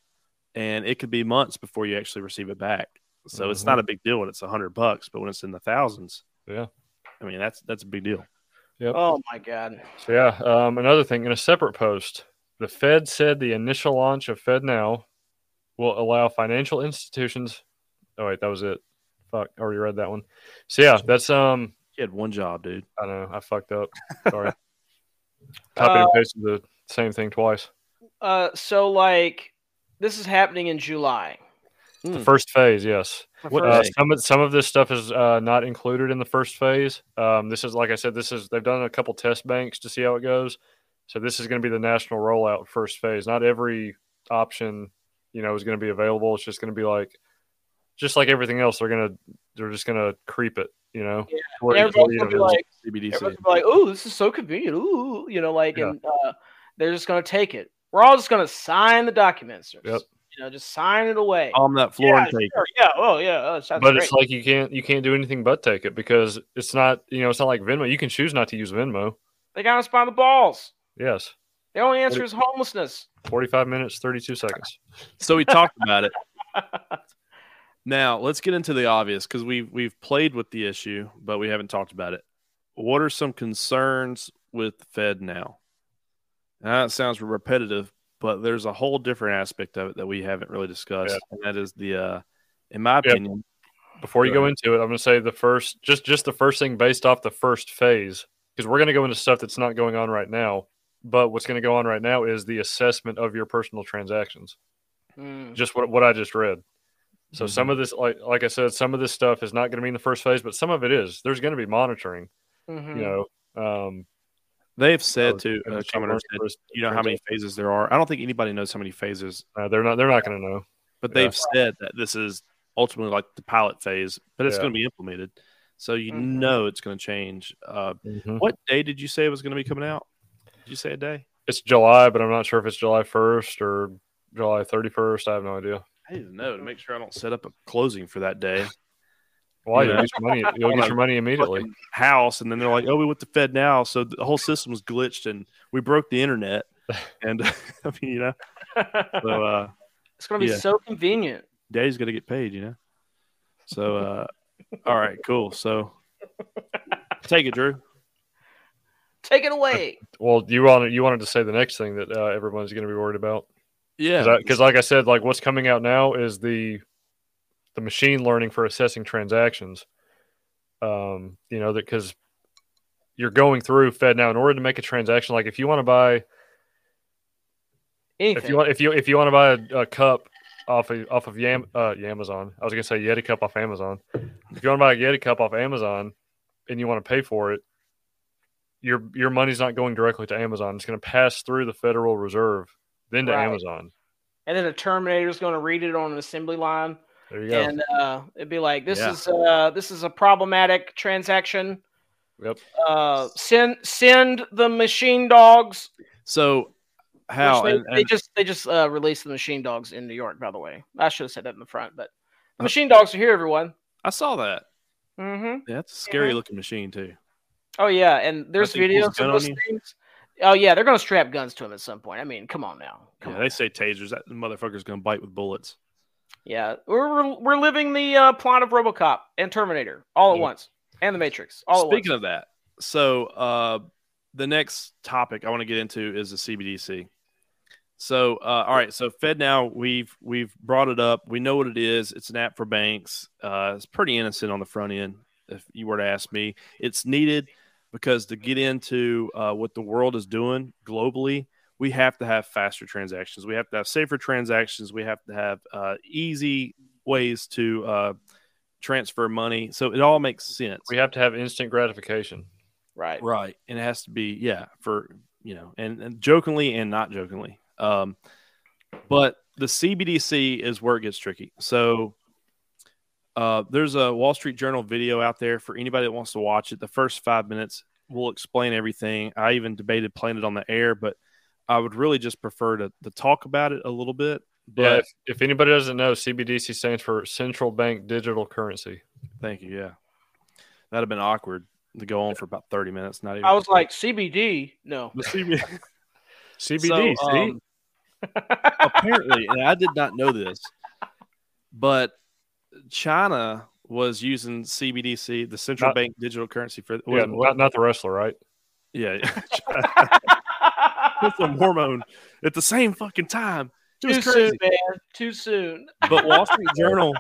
and it could be months before you actually receive it back. So it's not a big deal when it's a hundred bucks, but when it's in the thousands, Yeah. I mean that's that's a big deal. Yep. Oh my god. So yeah, um, another thing in a separate post, the Fed said the initial launch of FedNow will allow financial institutions. Oh wait, that was it. Fuck, I already read that one. So yeah, that's um. You had one job, dude. I know I fucked up. Sorry. <laughs> Copied and Uh, pasted the same thing twice. Uh, so like, this is happening in July. The Hmm. first phase, yes. What Uh, day? some of some of this stuff is uh, not included in the first phase. Um, this is like I said, this is they've done a couple test banks to see how it goes. So this is going to be the national rollout first phase. Not every option, you know, is going to be available. It's just going to be like, just like everything else, they're gonna they're just gonna creep it, you know. Yeah. to where- And to where everyone's gonna be like, CBDC. everyone's be like, "Oh, this is so convenient." Ooh, you know, like, Yeah. and uh, they're just gonna take it. We're all just going to sign the documents. Yep. You know, just sign it away. on that floor yeah, and take. sure. yeah. Oh, yeah. Oh, but great. it's like you can't you can't do anything but take it because it's not you know it's not like Venmo. You can choose not to use Venmo. they got us by the balls. Yes, The only answer is homelessness. forty five minutes, thirty two seconds. So we talked about it. <laughs> Now let's get into the obvious because we've we've played with the issue, but we haven't talked about it. What are some concerns with FedNow? Now, that sounds repetitive, but there's a whole different aspect of it that we haven't really discussed, Yeah. and that is the, uh, in my Yep. opinion, Before you Go go into it, I'm going to say the first just just the first thing based off the first phase because we're going to go into stuff that's not going on right now. But what's going to go on right now is the assessment of your personal transactions. Hmm. Just what what I just read. So Mhm. some of this, like like I said, some of this stuff is not going to be in the first phase, but some of it is. There's going to be monitoring. Mhm. You know, um, they've said Oh, to uh, machine Commoner learning said, first you know how many phases there are. I don't think anybody knows how many phases, Uh, they're not. They're not going to know. but they've said that this is ultimately like the pilot phase, but it's Yeah. going to be implemented. So you Mhm. know it's going to change. Uh, What day did you say it was going to be coming out? Did you say a day? It's July, but I'm not sure if it's July 1st or July 31st. I have no idea. I need to know to make sure I don't set up a closing for that day. Why? Yeah. You'll get your money. You'll <laughs> get your money immediately. House, and then they're like, "Oh, we went to FedNow," so the whole system was glitched, and we broke the internet. <laughs> And <laughs> I mean, you know, so uh, it's going to be yeah. so convenient. Daddy's gonna get paid, you know. So, uh, all right, cool. So, take it, Drew. Take it away. Well, you wanted you wanted to say the next thing that uh, everyone's going to be worried about Yeah, because, like I said, like what's coming out now is the the machine learning for assessing transactions. Um, you know that because you're going through FedNow in order to make a transaction. Like if you want to buy Anything. if you want if you if you want to buy a, a cup off of off of Yam uh Amazon, I was gonna say Yeti cup off Amazon. If you want to buy a Yeti cup off Amazon and you want to pay for it, your your money's not going directly to Amazon. It's going to pass through the Federal Reserve, then to Right. Amazon. and then a Terminator's going to read it on an assembly line, There you go. And uh, it'd be like, "This Yeah. is uh, this is a problematic transaction. yep. Uh, send send the machine dogs." So, how? They, and- they just they just uh, released the machine dogs in New York, by the way. I should have said that in the front, but Uh, the machine dogs are here, everyone. I saw that. Mm-hmm. Yeah, that's a scary looking machine too. Oh yeah, and there's think pulls a videos of those things. Oh yeah, they're going to strap guns to him at some point. I mean, come on now. Come Yeah, on. they say tasers. That motherfucker's gonna bite with bullets. Yeah, we're we're, living the uh, plot of RoboCop and Terminator all at Yeah. once, and the Matrix all Speaking at once. of that, so uh, the next topic I want to get into is the CBDC. So, uh, all right, so FedNow, we've we've brought it up. We know what it is. It's an app for banks. Uh, it's pretty innocent on the front end, if you were to ask me. It's needed because to get into uh, what the world is doing globally, we have to have faster transactions. We have to have safer transactions. We have to have uh, easy ways to uh, transfer money. So it all makes sense. We have to have instant gratification. right. Right. And it has to be, yeah, for, you know, and, and jokingly and not jokingly. Um, but the CBDC is where it gets tricky. So uh, there's a Wall Street Journal video out there for anybody that wants to watch it. The first five minutes will explain everything. I even debated playing it on the air, but I would really just prefer to, to talk about it a little bit. But yeah. If, if anybody doesn't know, CBDC stands for Central Bank Digital Currency. thank you. Yeah. That'd have been awkward to go on for about 30 minutes. Not even. I was like CBD. No. <laughs> the CB- CBD. So, see, um, <laughs> apparently, and I did not know this, but China was using CBDC, the central Not- bank digital currency for yeah, what- not, not the wrestler, right? yeah, with <laughs> <laughs> some hormone at the same fucking time. It was Too crazy. soon, man. Too soon. <laughs> But Wall Street Journal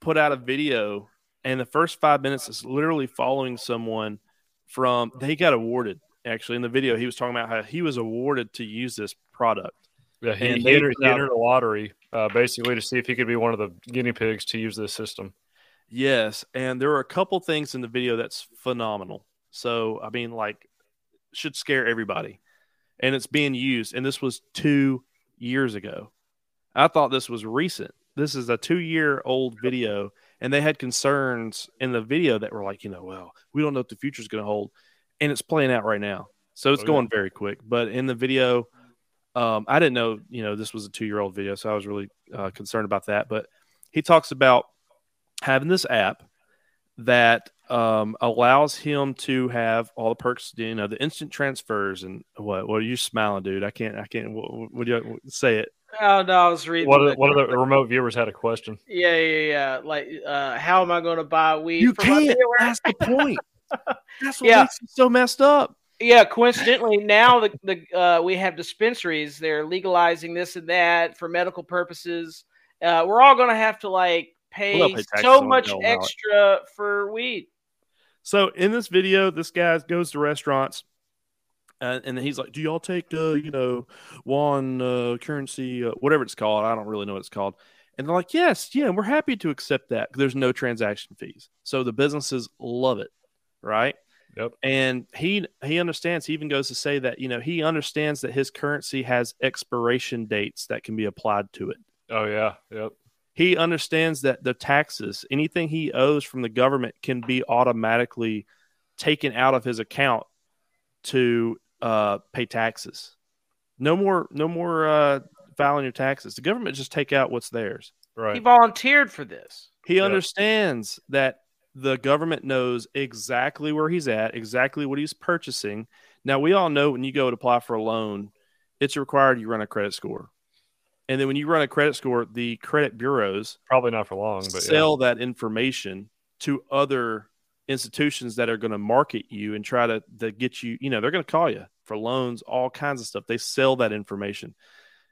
put out a video, and the first five minutes is literally following someone from. They got awarded actually in the video. He was talking about how he was awarded to use this product. Yeah, he, And he entered, put he entered a lottery uh, basically to see if he could be one of the guinea pigs to use this system. Yes, and there are a couple things in the video that's phenomenal. So I mean, like, should scare everybody, and it's being used. And this was two years ago. I thought this was recent. This is a two-year-old video, and they had concerns in the video that were like, you know, well, we don't know what the future is going to hold, and it's playing out right now. So it's Oh, yeah. going very quick. But in the video, Um, I didn't know, you know, this was a two year old video, so I was really uh, concerned about that. But he talks about having this app that um, allows him to have all the perks, you know, the instant transfers and what? What are you smiling, dude? I can't, I can't. What, what do you say it? Oh no, I was reading. One of, the- the, one of the remote viewers had a question. Yeah, yeah, yeah. Like, uh, how am I going to buy weed? You can't. dealer? That's the point. <laughs> That's what Yeah. makes it so messed up. Yeah, coincidentally, now the the uh, we have dispensaries. They're legalizing this and that for medical purposes. Uh, we're all going to have to like pay, Well, they'll pay so much they'll allow it. extra for weed. So in this video, this guy goes to restaurants, uh, and he's like, "Do y'all take, uh, you know, one uh, currency, uh, whatever it's called? I don't really know what it's called." And they're like, "Yes, yeah, we're happy to accept that. There's no transaction fees, so the businesses love it, right?" Yep. And he he understands. He even goes to say that you know he understands that his currency has expiration dates that can be applied to it Oh yeah, yep. He understands that the taxes, anything he owes from the government, can be automatically taken out of his account to uh, pay taxes. No more, no more uh, filing your taxes. The government just take out what's theirs. Right. He volunteered for this. He Yeah. understands that the government knows exactly where he's at, exactly what he's purchasing. Now, we all know when you go to apply for a loan, it's required you run a credit score. And then when you run a credit score, the credit bureaus Probably not for long, but yeah. sell that information to other institutions that are going to market you and try to, to get you, you know, they're going to call you for loans, all kinds of stuff. They sell that information.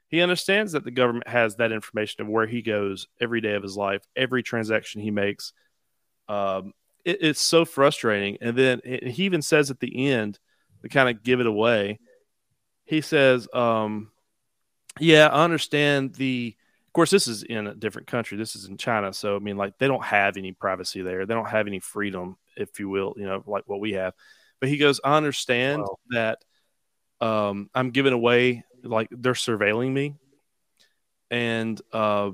He understands that the government has that information of where he goes every day of his life, every transaction he makes. Um, it- it's so frustrating. And then it- he even says at the end to kind of give it away, he says, um, Yeah, I understand the of course, this is in a different country. This is in China, so I mean, like they don't have any privacy there. They don't have any freedom, if you will, you know, like what we have. But he goes, I understand Wow. that um, I'm giving away, like they're surveilling me, and uh,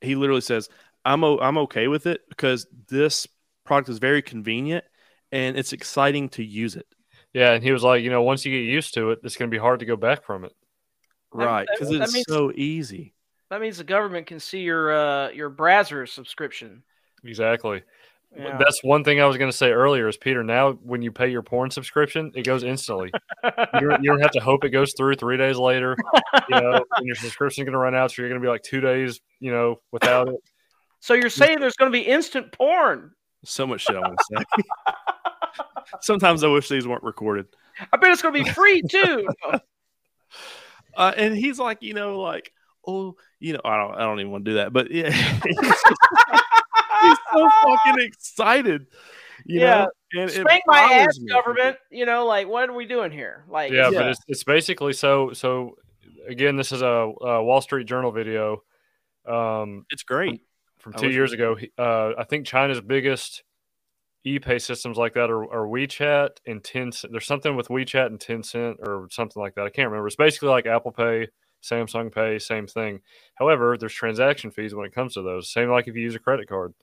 he literally says, I'm o- I'm okay with it because this product is very convenient and it's exciting to use it. Yeah, and he was like, you know, once you get used to it, it's going to be hard to go back from it. That- Right, because it's means- so easy. That means the government can see your uh, your browser subscription. Exactly. Yeah. That's one thing I was going to say earlier. Is Peter now when you pay your porn subscription, it goes instantly. you, don't, you don't have to hope it goes through three days later. You know, and your subscription's going to run out, so you're going to be like two days, you know, without it. so you're saying there's going to be instant porn? So much shit I want to say. <laughs> Sometimes I wish these weren't recorded. I bet it's going to be free too. <laughs> Uh, and he's like, you know, like, oh, you know, I don't, I don't even want to do that, but yeah, he's, <laughs> just- he's so fucking excited, you Yeah. know. And it Spank my ass, me. government. You know, like what are we doing here? Like, Yeah, Yeah. but it's it's basically so so. Again, this is a, a Wall Street Journal video um, It's great. from I two years ago. Uh, I think China's biggest e-pay systems like that or, are WeChat and Tencent. There's something with WeChat and Tencent or something like that. I can't remember. It's basically like Apple Pay, Samsung Pay, same thing. However, there's transaction fees when it comes to those. Same like if you use a credit card.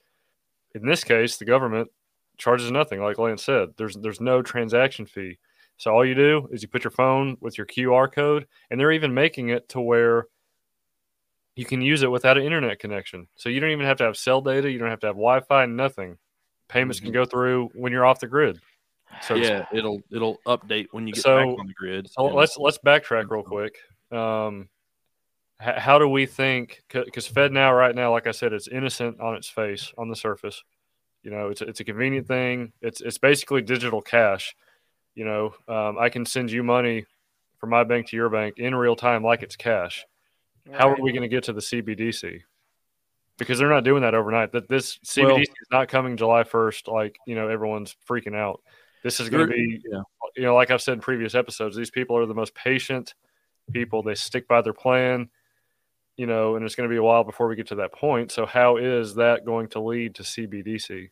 In this case, the government charges nothing. Like Lance said, there's there's no transaction fee. So all you do is you put your phone with your QR code, and they're even making it to where you can use it without an internet connection. So you don't even have to have cell data. You don't have to have Wi-Fi. Nothing. Payments can go through when you're off the grid. So yeah, it'll it'll update when you get So- back on the grid. So And- let's let's backtrack real quick. Um, h- how do we think? Because FedNow, right now, like I said, it's innocent on its face, on the surface. You know, it's it's a convenient thing. It's it's basically digital cash. You know, um, I can send you money from my bank to your bank in real time, like it's cash. How are we going to get to the CBDC? Because they're not doing that overnight. That this CBDC Well- is not coming July first. Like you know, everyone's freaking out. This is going to be yeah. you know, like I've said in previous episodes, these people are the most patient people. They stick by their plan, you know, and it's going to be a while before we get to that point. So, how is that going to lead to CBDC,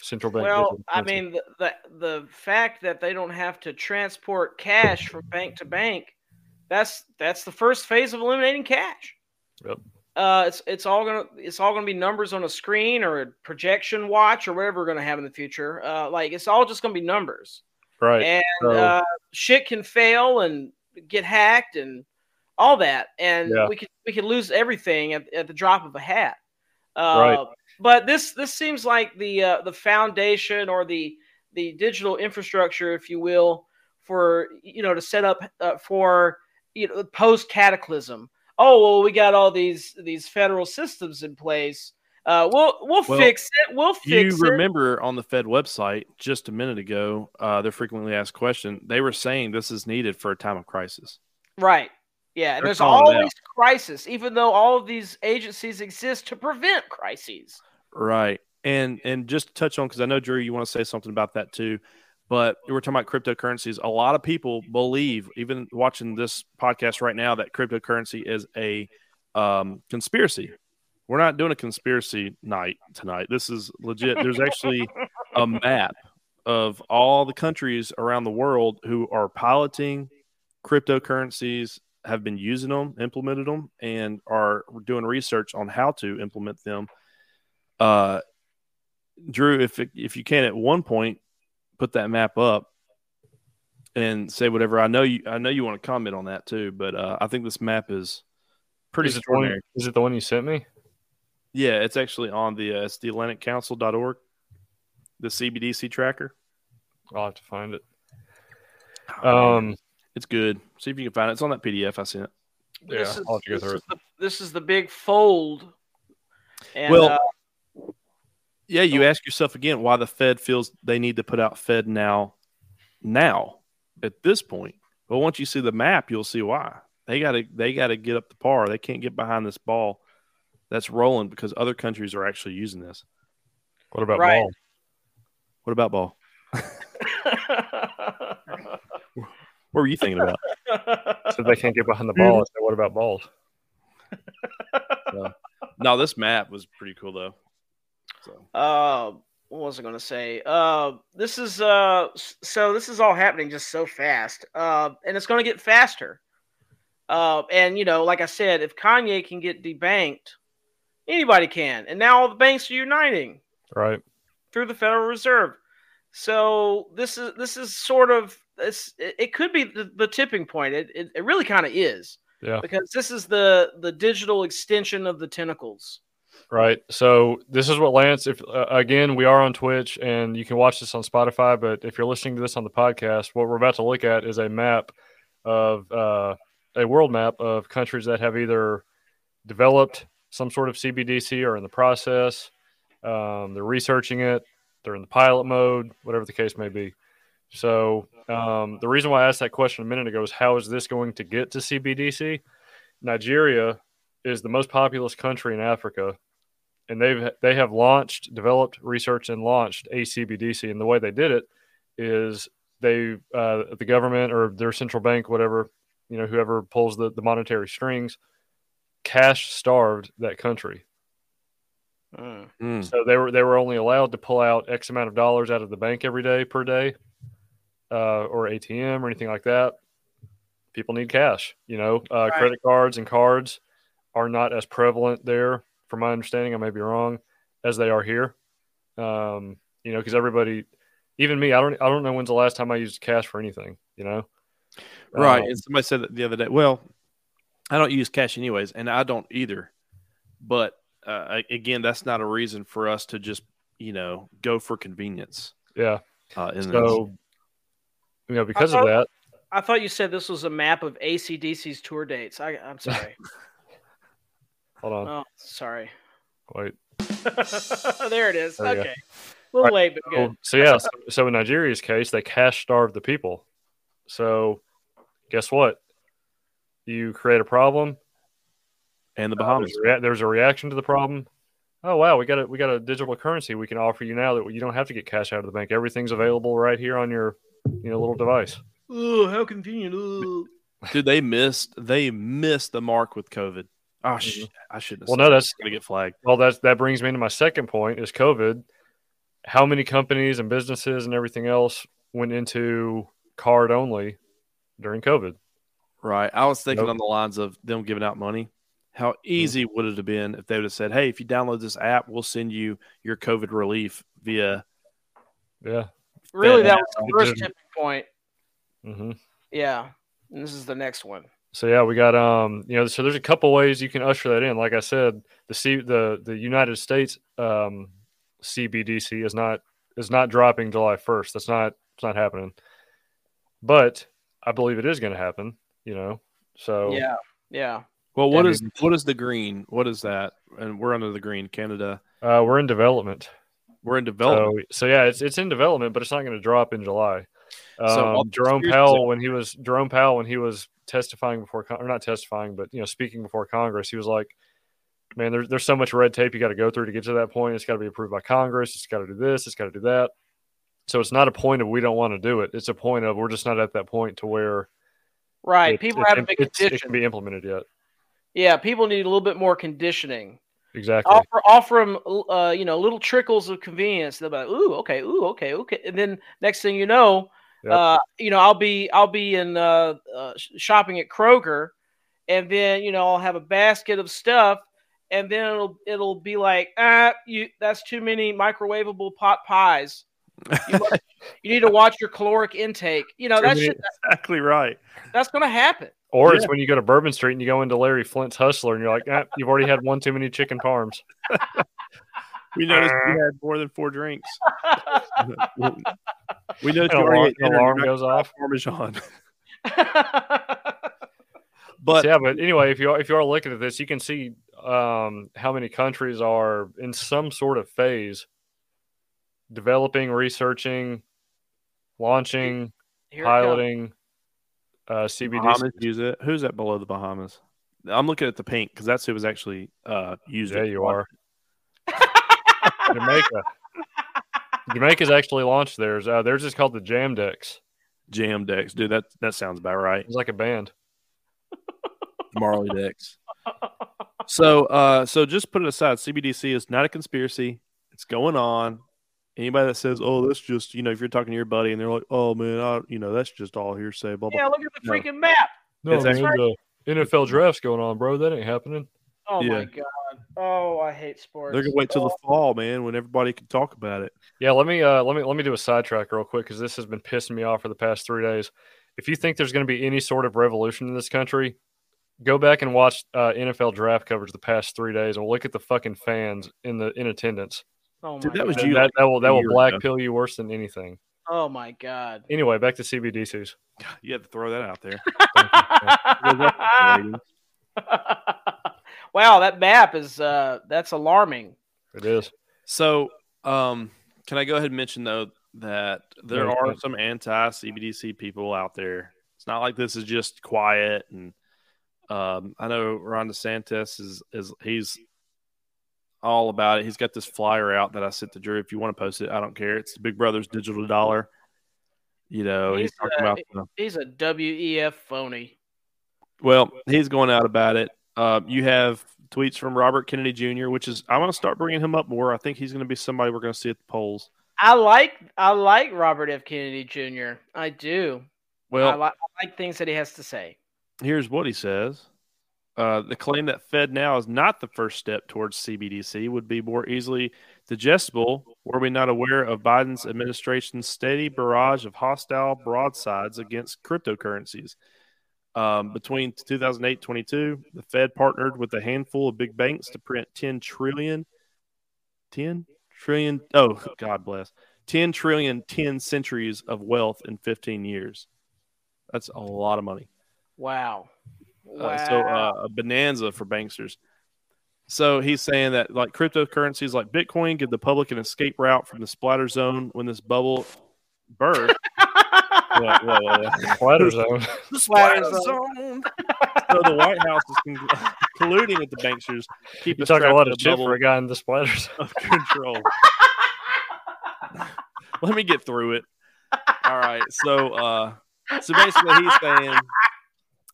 central bank? Well, I mean, the, the the fact that they don't have to transport cash from bank to bank, that's that's the first phase of eliminating cash. Yep. Uh, it's it's all gonna it's all gonna be numbers on a screen or a projection watch or whatever we're gonna have in the future. Uh, like it's all just gonna be numbers, right? and so- uh, shit can fail and get hacked, and all that, and Yeah. we could we could lose everything at, at the drop of a hat. Uh, Right. But this this seems like the uh, the foundation or the the digital infrastructure, if you will, for you know to set up uh, for you know post cataclysm. Oh well, we got all these these federal systems in place. Uh, we'll we'll Well, fix it. We'll You fix it. You remember on the Fed website just a minute ago, uh, their frequently asked question, they were saying this is needed for a time of crisis. Right. Yeah, and there's it always crisis, even though all of these agencies exist to prevent crises. Right. And and just to touch on because I know Drew, you want to say something about that too. But we're talking about cryptocurrencies. A lot of people believe, even watching this podcast right now, that cryptocurrency is a um, conspiracy. We're not doing a conspiracy night tonight. This is legit. There's actually a <laughs> map of all the countries around the world who are piloting cryptocurrencies, have been using them, implemented them, and are doing research on how to implement them. Uh, Drew, if it, if you can, at one point, put that map up and say whatever. I know you. I know you want to comment on that too, but uh, I think this map is pretty Is it, the one, extraordinary. is it the one you sent me? Yeah, it's actually on the uh, it's the AtlanticCouncil.org, the CBDC tracker. I'll have to find it. Oh, Um, it's good. See if you can find it. It's on that PDF I sent. yeah, this is, I'll have to go this through is it. the, this is the big fold. And, Well, uh, Yeah, you ask yourself again why the Fed feels they need to put out FedNow, now at this point. But once you see the map, you'll see why they got to they got to get up the par. They can't get behind this ball that's rolling because other countries are actually using this. What about Right. ball? What about ball? <laughs> What were you thinking about? So they can't get behind the ball. I said, what about balls? <laughs> no, this map was pretty cool though. So uh, what was I going to say? Uh, this is uh, so this is all happening just so fast, uh, and it's going to get faster. Uh, and you know, like I said, if Kanye can get debanked, anybody can. And now all the banks are uniting Right. through the Federal Reserve. So this is this is sort of this. It, it could be the, the tipping point. It it, it really kind of is. Yeah. Because this is the the digital extension of the tentacles. Right. So this is what Lance. If uh, again, we are on Twitch, and you can watch this on Spotify. But if you're listening to this on the podcast, what we're about to look at is a map of uh, a world map of countries that have either developed some sort of CBDC or in the process. Um, they're researching it. They're in the pilot mode, whatever the case may be. So um, the reason why I asked that question a minute ago is how is this going to get to CBDC? Nigeria is the most populous country in Africa, and they've they have launched, developed, researched, and launched a CBDC. And the way they did it is they uh, the government or their central bank, whatever you know, whoever pulls the, the monetary strings, cash starved that country. Mm. mm, So they were they were only allowed to pull out X amount of dollars out of the bank every day per day, uh, or ATM or anything like that. People need cash. You know, uh, Right. credit cards and cards are not as prevalent there, from my understanding. I may be wrong, as they are here. Um, you know, because everybody, even me, I don't I don't know when's the last time I used cash for anything. You know, right. Um, and somebody said that the other day. Well, I don't use cash anyways, and I don't either. But uh, again, that's not a reason for us to just you know go for convenience. yeah. Uh, in this. So, you know, because of that, I thought you said this was a map of AC/DC's tour dates. I, I'm sorry. <laughs> hold on, oh, sorry. wait. <laughs> there it is. There okay. A little late, but good. Well, so yeah, so, so in Nigeria's case, they cash starved the people. So, guess what? You create a problem. and the uh, Bahamas. there's, a rea- there's a reaction to the problem. Oh wow, we got a we got a digital currency we can offer you now that you don't have to get cash out of the bank. Everything's available right here on your you know little device. Oh, how convenient. Ugh. Dude, they missed they missed the mark with COVID. Oh, sh- I shouldn't. Mm-hmm. Well, no, that's gonna get flagged. well that's that brings me into my second point is COVID. How many companies and businesses and everything else went into card only during COVID? Right. I was thinking Nope. on the lines of them giving out money. How Mm-hmm. easy would it have been if they would have said, "Hey, if you download this app, we'll send you your COVID relief via." Yeah. Really, Yeah. that was the first Digital. tipping point. hmm Yeah. And this is the next one. So yeah, we got um, you know, so there's a couple ways you can usher that in. Like I said, the C the the United States um CBDC is not is not dropping July 1st. That's not it's not happening. But I believe it is going to happen, you know. So Yeah, yeah. Well, what is what is the green? What is that? And we're under the green, Canada. uh, we're in development. We're in development. So, so yeah, it's it's in development, but it's not going to drop in July. Um, So all Jerome Powell, when he was Jerome Powell, when he was testifying before, or not testifying, but you know, speaking before Congress, he was like, "Man, there's there's so much red tape you got to go through to get to that point. It's got to be approved by Congress. It's got to do this. It's got to do that." So it's not a point of we don't want to do it. It's a point of we're just not at that point to where Right. it- people it's have a big it's- it can be implemented yet. yeah, people need a little bit more conditioning. Exactly. Offer offer them, uh, you know, little trickles of convenience. They'll be like, "Ooh, okay, ooh, okay, okay," and then next thing you know, Yep. uh, you know, I'll be I'll be in uh, uh, shopping at Kroger, and then you know I'll have a basket of stuff, and then it'll it'll be like, ah, you that's too many microwavable pot pies. You, must- <laughs> you need to watch your caloric intake. You know Too that many- shit, <laughs> exactly right. that's going to happen. Or it's when you go to Bourbon Street and you go into Larry Flynt's Hustler and you're like, eh, you've already had one too many chicken parms. <laughs> We noticed you had more than four drinks. <laughs> we An noticed you alarm, already ate an dinner, alarm you're goes off. Parmesan. <laughs> But yeah, but anyway, if you are, if you are looking at this, you can see um, how many countries are in some sort of phase, developing, researching, launching, Here piloting uh, CBD. Bahamas use it. Who's that below the Bahamas? I'm looking at the pink because that's who was actually uh, used Yeah, it. you are. Jamaica. Jamaica's actually launched theirs. Uh, theirs is called the JAM-DEX. Jam Dex, dude. That that sounds about right. It's like a band. <laughs> Marley Dex. So, uh, so just put it aside. CBDC is not a conspiracy. It's going on. Anybody that says, "Oh, that's just," you know, if you're talking to your buddy and they're like, "Oh man, I, you know, that's just all hearsay," blah blah. Yeah, look at the No. freaking map. No, It's man, actually- the NFL draft's going on, bro. That ain't happening. Oh my god. Oh, I hate sports. They're gonna wait till the fall, man, when everybody can talk about it. Yeah, let me uh, let me let me do a sidetrack real quick because this has been pissing me off for the past three days. If you think there's going to be any sort of revolution in this country, go back and watch uh, NFL draft coverage the past three days, and look at the fucking fans in the in attendance. Oh my Dude, that was god. you. That, that will that will black pill you worse than anything. Oh my god. Anyway, back to CBDCs. <laughs> You had to throw that out there. <laughs> <laughs> wow, that map is uh that's alarming. It is. So, um, can I go ahead and mention though that there Yeah, you are some anti CBDC people out there. It's not like this is just quiet and um, I know Ron DeSantis is is he's all about it. He's got this flyer out that I sent to Drew. If you want to post it, I don't care. It's the Big Brother's digital dollar. You know, he's, He's, talking uh, about the, He's a WEF phony. well, he's going out about it. Uh, you have tweets from Robert Kennedy Jr., which is I want to start bringing him up more. I think he's going to be somebody we're going to see at the polls. I like I like Robert F. Kennedy Jr. I do. Well, I, li- I like things that he has to say. Here's what he says. Uh, the claim that FedNow is not the first step towards CBDC would be more easily digestible were we not aware of Biden's administration's steady barrage of hostile broadsides against cryptocurrencies. Um, between 2008 and 22, the Fed partnered with a handful of big banks to print 10 trillion, 10 trillion, oh, God bless, 10 trillion, 10 centuries of wealth in 15 years. That's a lot of money. Wow. Wow. Uh, so uh, a bonanza for banksters. So he's saying that like cryptocurrencies like Bitcoin give the public an escape route from the splatter zone when this bubble burst. Whoa, whoa, whoa, whoa. Splatter <laughs> zone. The Splatter zone. so the White House is con- <laughs> colluding with the banksters. Keep You're talking a lot of shit bubble for a guy in the splatter zone. of control. <laughs> Let me get through it. All right. So, uh, so basically, he's saying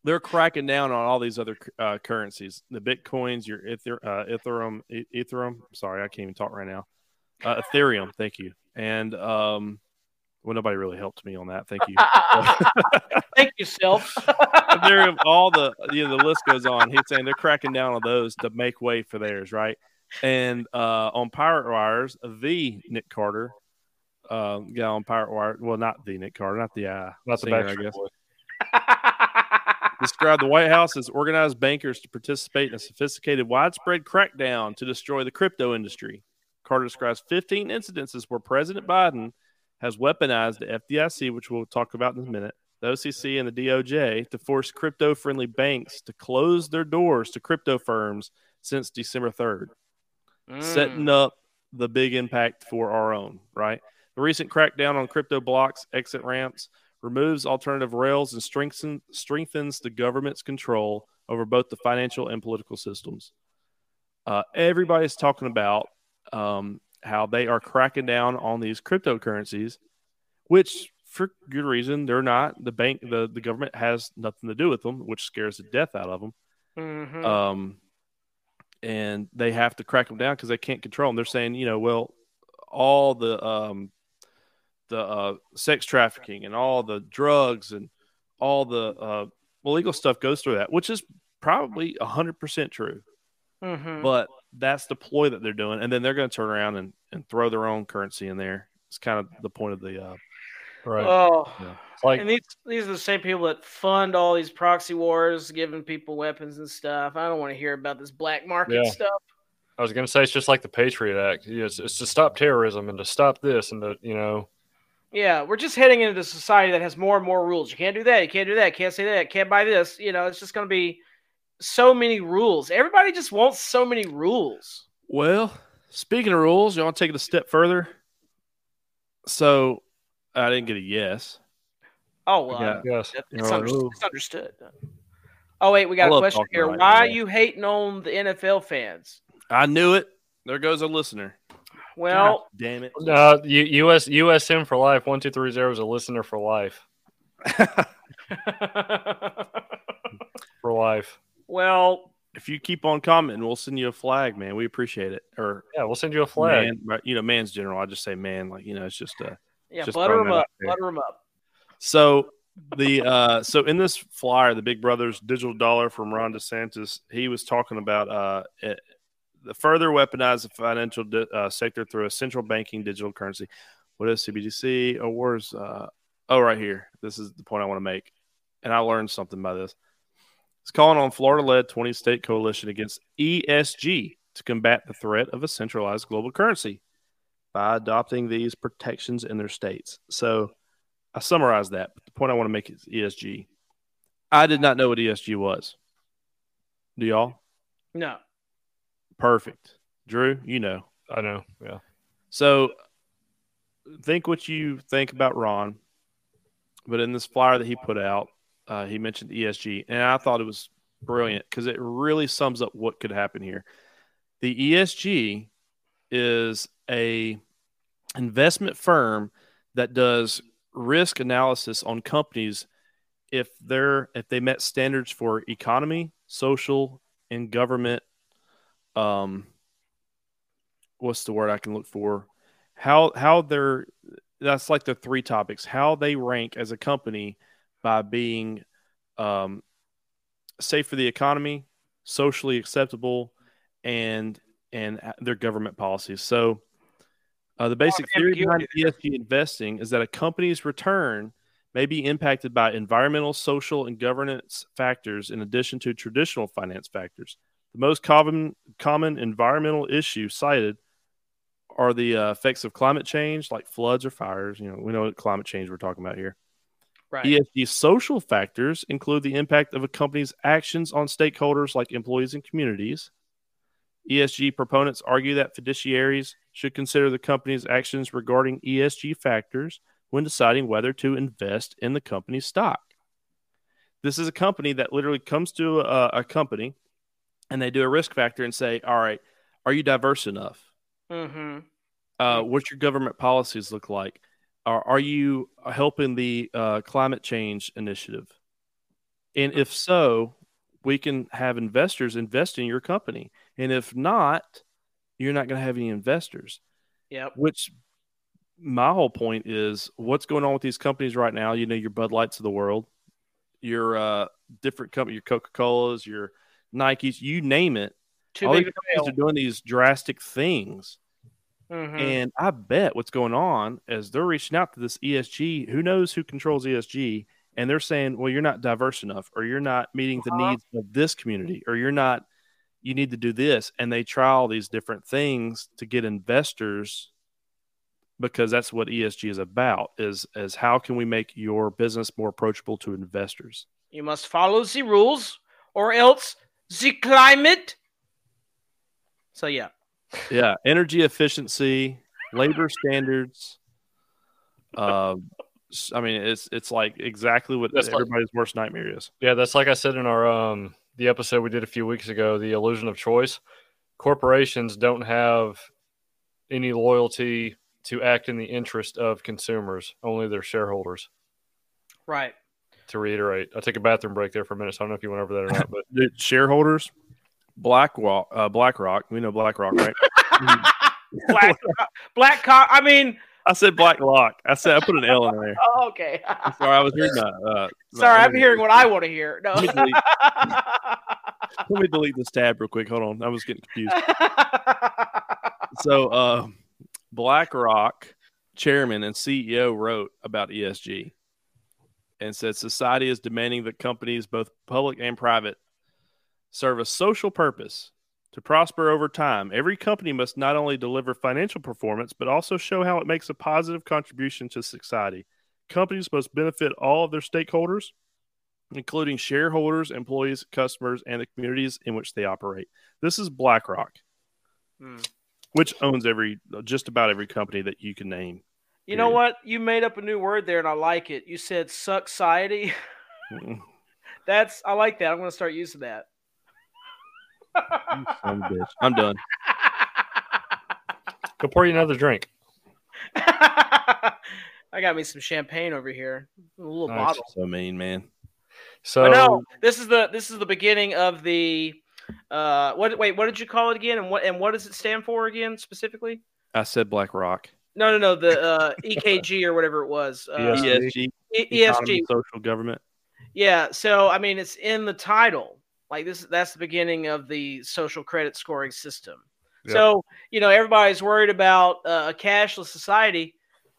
they're cracking down on all these other uh, currencies, the bitcoins, your Ether, uh, Ethereum, Ethereum. Sorry, I can't even talk right now. Uh, Ethereum. Thank you. And um, well, nobody really helped me on that. Thank you. <laughs> Thank you, self. <laughs> Ethereum, all the you know, the list goes on. He's saying they're cracking down on those to make way for theirs, right? And uh, on Pirate Wires, the Nick Carter, uh, guy on Pirate Wire, well, not the Nick Carter, not the uh, Not the singer, I guess. Boy. This <laughs> described the White House as organized bankers to participate in a sophisticated, widespread crackdown to destroy the crypto industry. Carter describes 15 incidences where President Biden has weaponized the FDIC, which we'll talk about in a minute, the OCC, and the DOJ to force crypto friendly banks to close their doors to crypto firms since December 3rd, Mm. setting up the big impact for our own, right? The recent crackdown on crypto blocks, exit ramps, removes alternative rails and strengthen, strengthens the government's control over both the financial and political systems. Uh, everybody's talking about um, how they are cracking down on these cryptocurrencies, which for good reason they're not. The bank, the, the government has nothing to do with them, which scares the death out of them. Mhm. Um, and they have to crack them down because they can't control them. They're saying, you know, well, all the um, the uh, sex trafficking and all the drugs and all the uh, illegal stuff goes through that, which is probably hundred percent true. Mhm. But that's the ploy that they're doing, and then they're going to turn around and, and throw their own currency in there. It's kind of the point of the. Uh, Right. Oh, Yeah. Like and these these are the same people that fund all these proxy wars, giving people weapons and stuff. I don't want to hear about this black market Yeah. stuff. I was going to say, it's just like the Patriot Act. It's, it's to stop terrorism and to stop this and to you know. Yeah, we're just heading into a society that has more and more rules. You can't do that. You can't do that. Can't say that. Can't buy this. You know, it's just going to be so many rules. Everybody just wants so many rules. well, speaking of rules, you want to take it a step further? So, I didn't get a yes. Oh, well, Yeah. Yes. that- it's, under- it's understood. Oh wait, we got I a question here. about it, Why are you hating on the NFL fans? I knew it. There goes a listener. Well, God damn it. Uh, U- US USM for life. One two three zero is a listener for life. <laughs> For life. Well, if you keep on commenting, we'll send you a flag, man. We appreciate it. Or Yeah, we'll send you a flag. man, you know, man's general. I just say man, like you know, it's just a yeah, Just butter throwing them up. there. Butter them up. So the uh so in this flyer, the Big Brothers digital dollar from Ron DeSantis, he was talking about uh it, the further weaponize the financial di- uh, sector through a central banking digital currency. What is CBDC? Oh, where's uh oh right here. This is the point I want to make, and I learned something by this. It's calling on Florida-led 20-state coalition against ESG to combat the threat of a centralized global currency by adopting these protections in their states. So I summarized that, but the point I want to make is ESG. I did not know what ESG was. Do y'all? No. Perfect. Drew, you know. I know. Yeah. So think what you think about Ron, but in this flyer that he put out, uh, he mentioned ESG, and I thought it was brilliant because it really sums up what could happen here. The ESG is a investment firm that does risk analysis on companies if they're if they met standards for economy, social, and government um what's the word I can look for? How how they're that's like the three topics. How they rank as a company by being um safe for the economy, socially acceptable, and and their government policies. So uh, the basic theory behind ESG investing is that a company's return may be impacted by environmental, social, and governance factors in addition to traditional finance factors. The most common common environmental issue cited are the uh, effects of climate change, like floods or fires. You know, we know what climate change we're talking about here. Right. ESG social factors include the impact of a company's actions on stakeholders like employees and communities. ESG proponents argue that fiduciaries should consider the company's actions regarding ESG factors when deciding whether to invest in the company's stock. This is a company that literally comes to a, a company and they do a risk factor and say, All right, are you diverse enough? Mm-hmm. Uh, what's your government policies look like? Are, are you helping the uh, climate change initiative? And if so, we can have investors invest in your company. And if not, you're not going to have any investors. Yep. Which my whole point is what's going on with these companies right now? You know, your Bud Lights of the world, your uh, different company, your Coca Colas, your Nikes, you name it. Too All these companies are doing these drastic things. Mhm. And I bet what's going on is they're reaching out to this ESG. Who knows who controls ESG? and they're saying, well, you're not diverse enough, or you're not meeting the Uh-huh. needs of this community, or you're not, you need to do this. And they try all these different things to get investors because that's what ESG is about is, is how can we make your business more approachable to investors? You must follow the rules, or else the climate. So yeah, Yeah. Energy efficiency, labor standards. Um, s- I mean, it's, it's like exactly what That's like- everybody's worst nightmare is. Yeah, that's like I said in our um the episode we did a few weeks ago, the illusion of choice. Corporations don't have any loyalty to act in the interest of consumers, only their shareholders. right. To reiterate, I'll take a bathroom break there for a minute. So I don't know if you went over that or not, <laughs> but Dude, shareholders, BlackRock, uh, BlackRock. We know BlackRock, right? <laughs> Black, black cock. I mean, I said BlackRock. I said I put an L in there. <laughs> oh, okay. Sorry, I was hearing that. Uh, Sorry, I'm hearing what I want to hear. No. Let me delete- <laughs> Let me delete this tab real quick. Hold on, I was getting confused. So, uh, BlackRock chairman and CEO wrote about ESG and said society is demanding that companies, both public and private, serve a social purpose to prosper over time. Every company must not only deliver financial performance, but also show how it makes a positive contribution to society. Companies must benefit all of their stakeholders, including shareholders, employees, customers, and the communities in which they operate. This is BlackRock Hmm. which owns every just about every company that you can name. You know what? You made up a new word there, and I like it. You said "sucksiety." <laughs> That's I like that. I'm going to start using that. Son of a bitch. I'm done. go pour you another drink. <laughs> I got me some champagne over here, a little Nice. bottle. So mean, man. So But no, this is the this is the beginning of the. Uh, what? Wait, what did you call it again? And what and what does it stand for again specifically? I said BlackRock. No, no, no. The uh, EKG or whatever it was. Uh, ESG. ESG, economy, ESG. social government. Yeah. So I mean, it's in the title. Like this, that's the beginning of the social credit scoring system. Yep. So you know, everybody's worried about uh, a cashless society.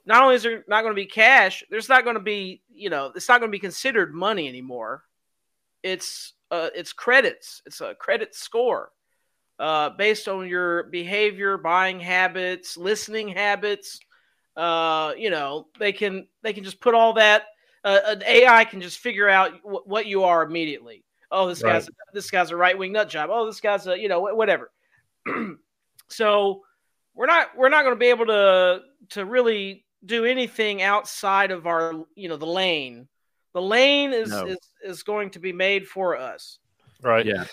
Not only is there not going to be cash, there's not going to be, you know, it's not going to be considered money anymore. It's uh, it's credits. It's a credit score uh, based on your behavior, buying habits, listening habits. Uh, you know, they can they can just put all that. Uh, an AI can just figure out wh- what you are immediately. Oh, this guy's this guy's a right wing nut job. Oh, this guy's a you know whatever. <clears throat> so we're not we're not going to be able to to really do anything outside of our you know the lane. The lane is No. is, is going to be made for us. right, Yeah.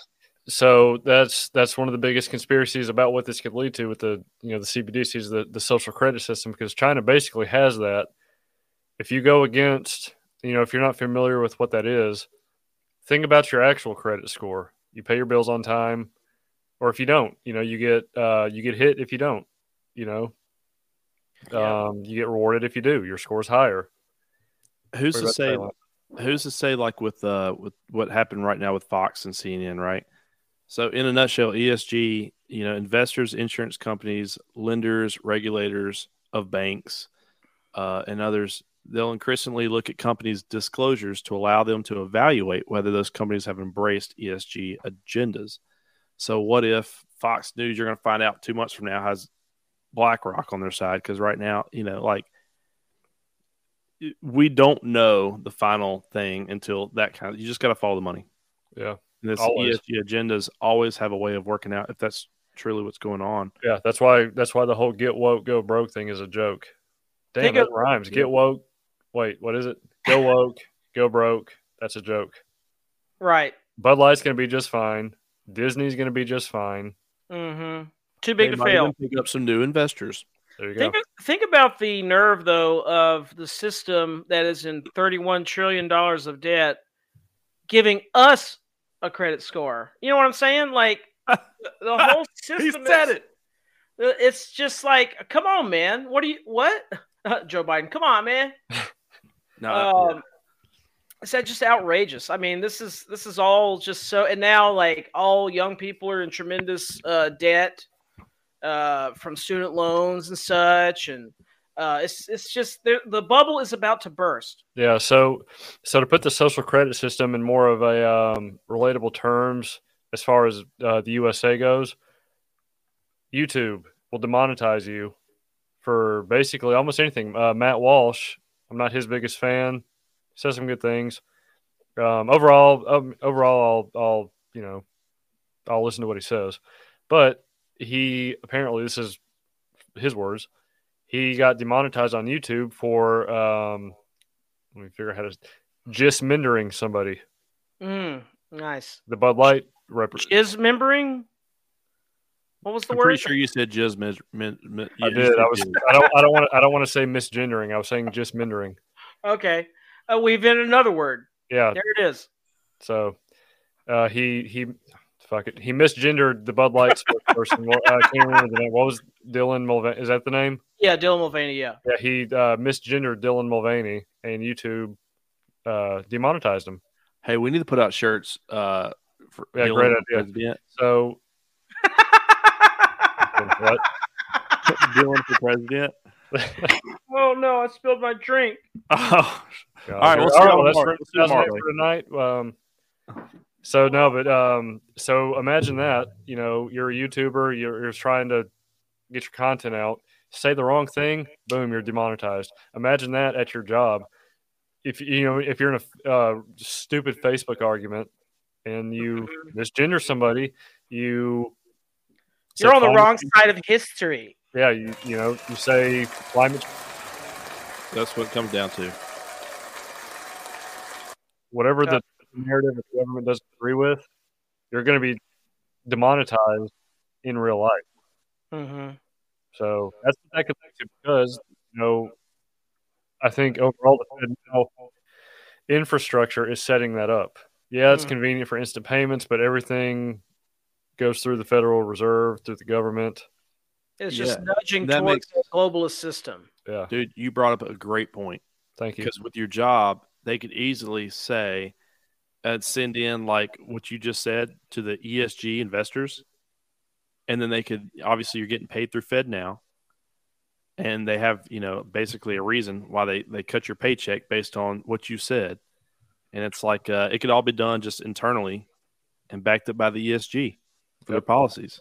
So that's that's one of the biggest conspiracies about what this could lead to with the you know the CBDCs, the the social credit system, because China basically has that. If you go against, you know, if you're not familiar with what that is, think about your actual credit score. You pay your bills on time, or if you don't, you know, you get uh, you get hit if you don't. You know, Yeah. um, you get rewarded if you do. Your score's higher. Who's to say? Who's to say? Like with uh with what happened right now with Fox and CNN, right? So in a nutshell, ESG, you know, investors, insurance companies, lenders, regulators of banks, uh, and others, they'll increasingly look at companies' disclosures to allow them to evaluate whether those companies have embraced ESG agendas. So, what if Fox News, you're going to find out two months from now, has BlackRock on their side? Because right now, you know, like we don't know the final thing until that kind of, you just got to follow the money. Yeah, And this Always. ESG agendas always have a way of working out if that's truly what's going on. yeah. That's why that's why the whole get woke, go broke thing is a joke. Damn, that rhymes. Get woke. Wait, what is it? Go woke, go broke. That's a joke. Right. Bud Light's going to be just fine. Disney's going to be just fine. Mm-hmm. Too big They to might fail. even Pick up some new investors. There you go. Think, think about the nerve, though, of the system that is in $31 trillion of debt giving us a credit score. You know what I'm saying? Like, the, <laughs> the whole system He is, it. It's just like, come on, man. What do you, what? <laughs> Joe Biden, come on, man. <laughs> No, Um, Is that just outrageous? I mean, this is this is all just so. And now, like, all young people are in tremendous uh, debt uh, from student loans and such. And Uh, it's it's just the the bubble is about to burst. Yeah, so so to put the social credit system in more of a um, relatable terms as far as uh, the USA goes, YouTube will demonetize you for basically almost anything. Uh, Matt Walsh, I'm not his biggest fan. Says some good things. Um, overall, um, overall, I'll, I'll you know, I'll listen to what he says, but he apparently this is his words. He got demonetized on YouTube for um, let me figure out how to just mindering somebody. Mm, nice. The Bud Light rep- Is membering? What was the I'm word? pretty sure you said jizz. Mis- min- min- I yeah, you did. I was. jizz. I don't. I don't want. to. I don't want to say misgendering. I was saying just mindering. Okay. Uh, we've in another word. Yeah. There it is. So uh, he he fuck it. He misgendered the Bud Light person. Well, I can't remember the name. What was Dylan Mulvaney? Is that the name? Yeah, Dylan Mulvaney. Yeah. Yeah. He uh, misgendered Dylan Mulvaney, and YouTube uh, demonetized him. Hey, we need to put out shirts. Uh, for Yeah, Dylan great idea. president. So what? <laughs> Dylan for president. <laughs> oh no! I spilled my drink. <laughs> Oh, God. All right, we'll see All right, you well, that's tomorrow. for, We'll see you that's it for tonight. Um, so no, but um, so imagine that you know you're a YouTuber, you're, you're trying to get your content out, say the wrong thing, boom, you're demonetized. Imagine that at your job. If you know if you're in a uh, stupid Facebook argument and you misgender somebody, you You're say on the climate- wrong side of history. Yeah, you you know you say climate that's what it comes down to. whatever Yeah. the narrative that the government doesn't agree with, you're going to be demonetized in real life. Mm-hmm. So that's what that could lead to because, you know, I think overall the Fed now infrastructure is setting that up. Yeah, it's Mm. convenient for instant payments, but everything goes through the Federal Reserve, through the government. It's just Yeah, nudging that towards makes- the globalist system. Yeah, Dude, you brought up a great point. thank you. because with your job, they could easily say and send in like what you just said to the ESG investors, and then they could obviously you're getting paid through FedNow, and they have you know basically a reason why they they cut your paycheck based on what you said, and it's like uh, it could all be done just internally and backed up by the ESG for their policies.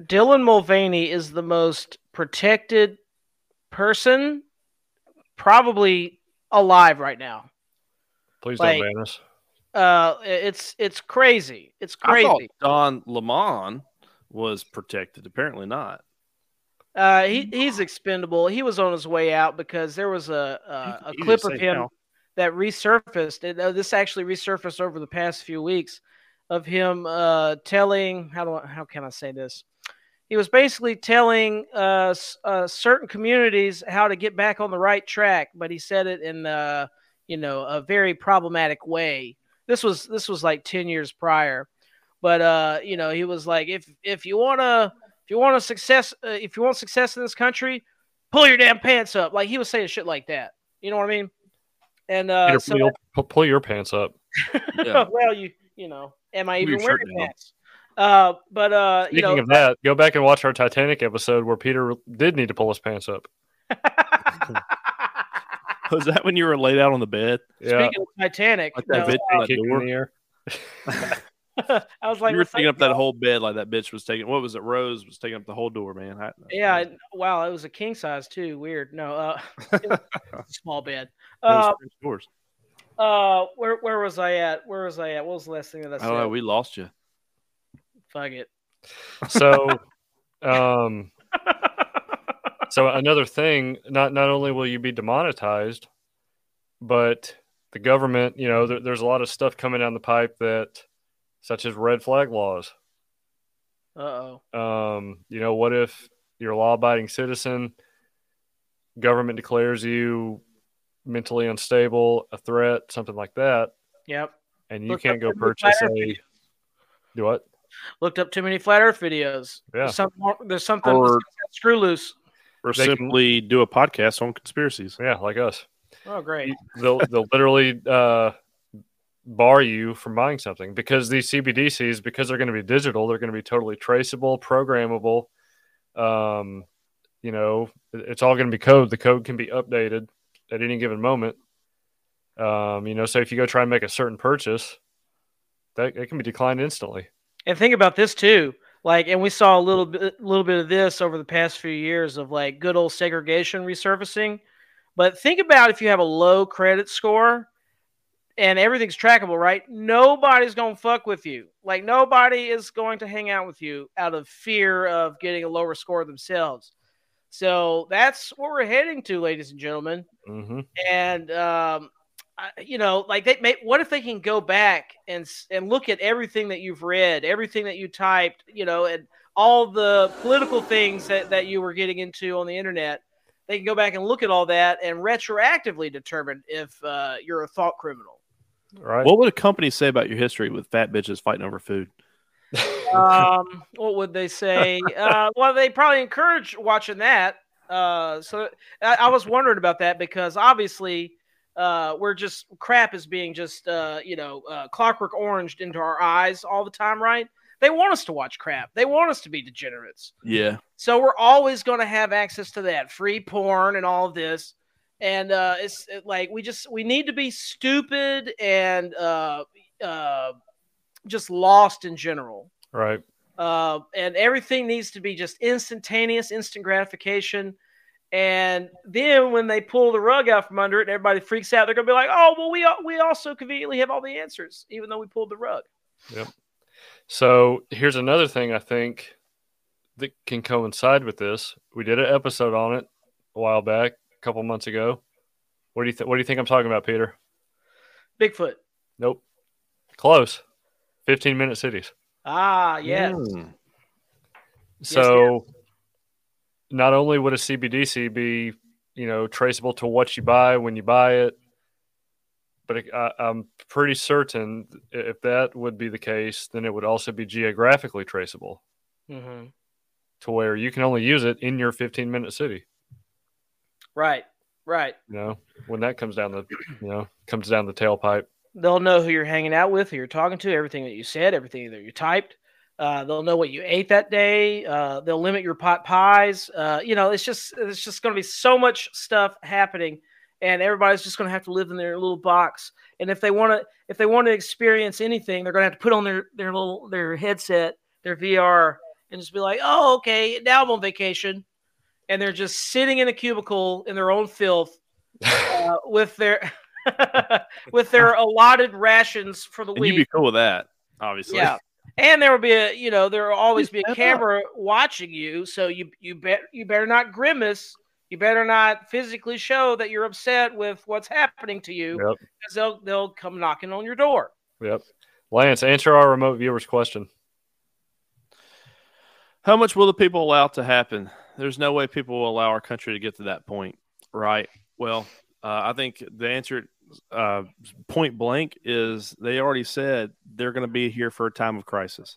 Dylan Mulvaney is the most protected person probably alive right now. Please like- don't ban us. Uh, it's it's crazy. It's I thought crazy. Don Lemon was protected. Apparently not. Uh, he he's expendable. He was on his way out because there was a a, a clip of him now. that resurfaced. And uh, this actually resurfaced over the past few weeks of him uh, telling how do I, how can I say this? He was basically telling uh, uh, certain communities how to get back on the right track, but he said it in uh, you know a very problematic way. This was this was like ten years prior, but uh, you know he was like if if you wanna if you want a success uh, if you want success in this country, pull your damn pants up. Like he was saying shit like that. You know what I mean? And uh, Peter, so pull, your- pull- pull your pants up. <laughs> Yeah. well, you you know, am I even your shirt wearing down. pants? Uh, but uh, you Speaking know, of that, go back and watch our Titanic episode where Peter did need to pull his pants up. <laughs> Was that when you were laid out on the bed? Yeah, speaking of Titanic, Like that no, bitch on kicking in the air. <laughs> I was like, you were taking up, up that y'all? whole bed like that bitch was taking. What was it? Rose was taking up the whole door, man. I- Yeah, I- wow, it was a king size too. Weird. No, uh, <laughs> it was a small bed. It was Uh, doors. Uh, where where was I at? Where was I at? What was the last thing that I I said? don't know. We lost you. Fuck it. So, <laughs> um, <laughs> so another thing, not not only will you be demonetized, but the government, you know, there, there's a lot of stuff coming down the pipe that, such as red flag laws. Uh oh. Um, you know, what if you're a law-abiding citizen, government declares you mentally unstable, a threat, something like that, Yep. and you Look can't go purchase a earth do what? Looked up too many flat Earth videos. Yeah. There's something. more- There's something. Or- screw loose. Or They can- simply do a podcast on conspiracies. Yeah, like us. Oh, great. they'll they'll literally uh, bar you from buying something because these CBDCs, because they're going to be digital, they're going to be totally traceable, programmable. Um, you know, it's all going to be code. The code can be updated at any given moment. Um, you know, so if you go try and make a certain purchase, that it can be declined instantly. And think about this too. Like, and we saw a little bit, little bit of this over the past few years of like good old segregation resurfacing. But think about if you have a low credit score and everything's trackable, right? Nobody's gonna fuck with you. Like nobody is going to hang out with you out of fear of getting a lower score themselves. So that's what we're heading to, ladies and gentlemen hmm and um, I, you know, like they may, what if they can go back and and look at everything that you've read, everything that you typed, you know, and all the political things that, that you were getting into on the internet. They can go back and look at all that and retroactively determine if uh, you're a thought criminal. Right. What would a company say about your history with fat bitches fighting over food? <laughs> um, <laughs> what would they say? Uh, well, they probably encourage watching that. Uh, so I, I was wondering about that because obviously uh, we're just crap is being just uh, you know uh, clockwork oranged into our eyes all the time, right? They want us to watch crap. They want us to be degenerates. Yeah. So we're always going to have access to that free porn and all of this. And uh, it's it, like we just we need to be stupid and uh, uh, just lost in general right. uh, and everything needs to be just instantaneous, instant gratification. And then when they pull the rug out from under it, and everybody freaks out. They're gonna be like, "Oh, well, we we also conveniently have all the answers, even though we pulled the rug." Yep. So here's another thing I think that can coincide with this. We did an episode on it a while back, a couple months ago. What do you th- What do you think I'm talking about, Peter? Bigfoot. Nope. Close. 15 minute cities. Ah, yes. Mm. So not only would a CBDC be, you know, traceable to what you buy when you buy it, but it, I, I'm pretty certain if that would be the case, then it would also be geographically traceable hmm to where you can only use it in your 15 minute city. Right, right. You know, when that comes down the, you know, comes down the tailpipe. They'll know who you're hanging out with, who you're talking to, everything that you said, everything that you typed. Uh, they'll know what you ate that day. Uh, they'll limit your pot pies. Uh, you know, it's just it's just going to be so much stuff happening, and everybody's just going to have to live in their little box. And if they want to if they want to experience anything, they're going to have to put on their their little their headset, their VR, and just be like, oh, okay, now I'm on vacation, and they're just sitting in a cubicle in their own filth <laughs> uh, with their <laughs> with their allotted rations for the And you'd be cool with that, obviously. Yeah. And there will be a, you know, there will always be a camera watching you, so you you bet you better not grimace. You better not physically show that you're upset with what's happening to you, Yep. because they'll they'll come knocking on your door. Yep. Lance, answer our remote viewers question. How much will the people allow to happen? There's no way people will allow our country to get to that point, right? Well, uh, I think the answer, uh, point blank, is they already said they're going to be here for a time of crisis.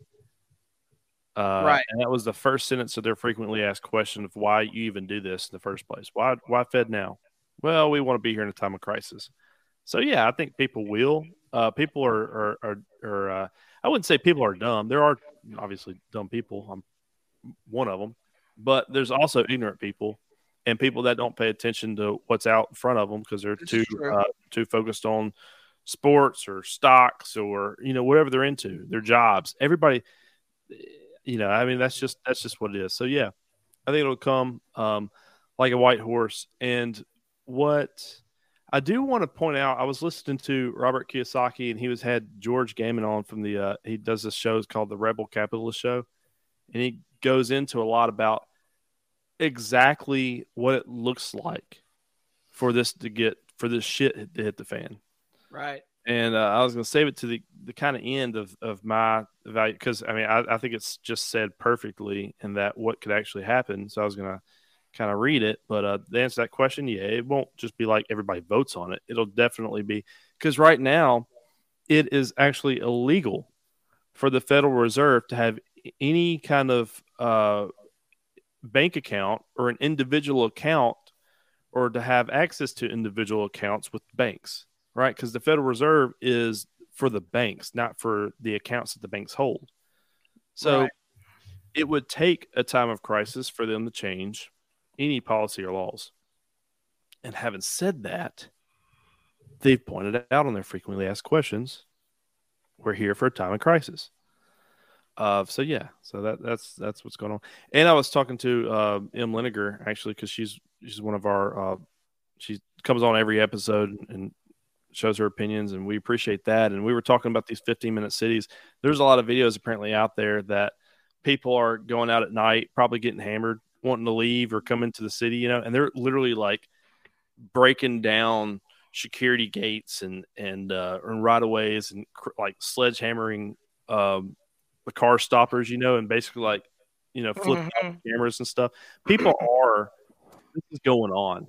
Uh, Right. And that was the first sentence of their frequently asked question of why you even do this in the first place. Why, why FedNow? Well, we want to be here in a time of crisis. So yeah, I think people will. Uh, people are are are, are uh, I wouldn't say people are dumb. There are obviously dumb people. I'm one of them, but there's also ignorant people and people that don't pay attention to what's out in front of them because they're This too uh, too focused on sports or stocks or you know whatever they're into, their jobs. Everybody, you know, I mean that's just that's just what it is. So yeah, I think it'll come um, like a white horse. And what I do want to point out, I was listening to Robert Kiyosaki, and he was had George Gammon on from the. Uh, he does this show it's called the Rebel Capitalist Show, and he goes into a lot about exactly what it looks like for this to get for this shit to hit the fan. Right. And uh, I was going to save it to the, the kind of end of, of my value because I mean I, I think it's just said perfectly in that what could actually happen. So I was going to kind of read it, but uh, to answer to that question, yeah, it won't just be like everybody votes on it. It'll definitely be because right now it is actually illegal for the Federal Reserve to have any kind of uh, bank account or an individual account or to have access to individual accounts with banks right? Because the Federal Reserve is for the banks, not for the accounts that the banks hold. So Right. it would take a time of crisis for them to change any policy or laws. And having said that, they've pointed out on their frequently asked questions, we're here for a time of crisis. Uh, so yeah, so that that's that's what's going on. And I was talking to uh, M. Liniger actually because she's she's one of our uh, she comes on every episode and shows her opinions, and we appreciate that. And we were talking about these 15 minute cities. There's a lot of videos apparently out there that people are going out at night, probably getting hammered, wanting to leave or come into the city, you know, and they're literally like breaking down security gates and and uh, and right of ways and cr- like sledgehammering um, the car stoppers, you know, and basically like you know flipping Mhm. cameras and stuff. People are this is going on.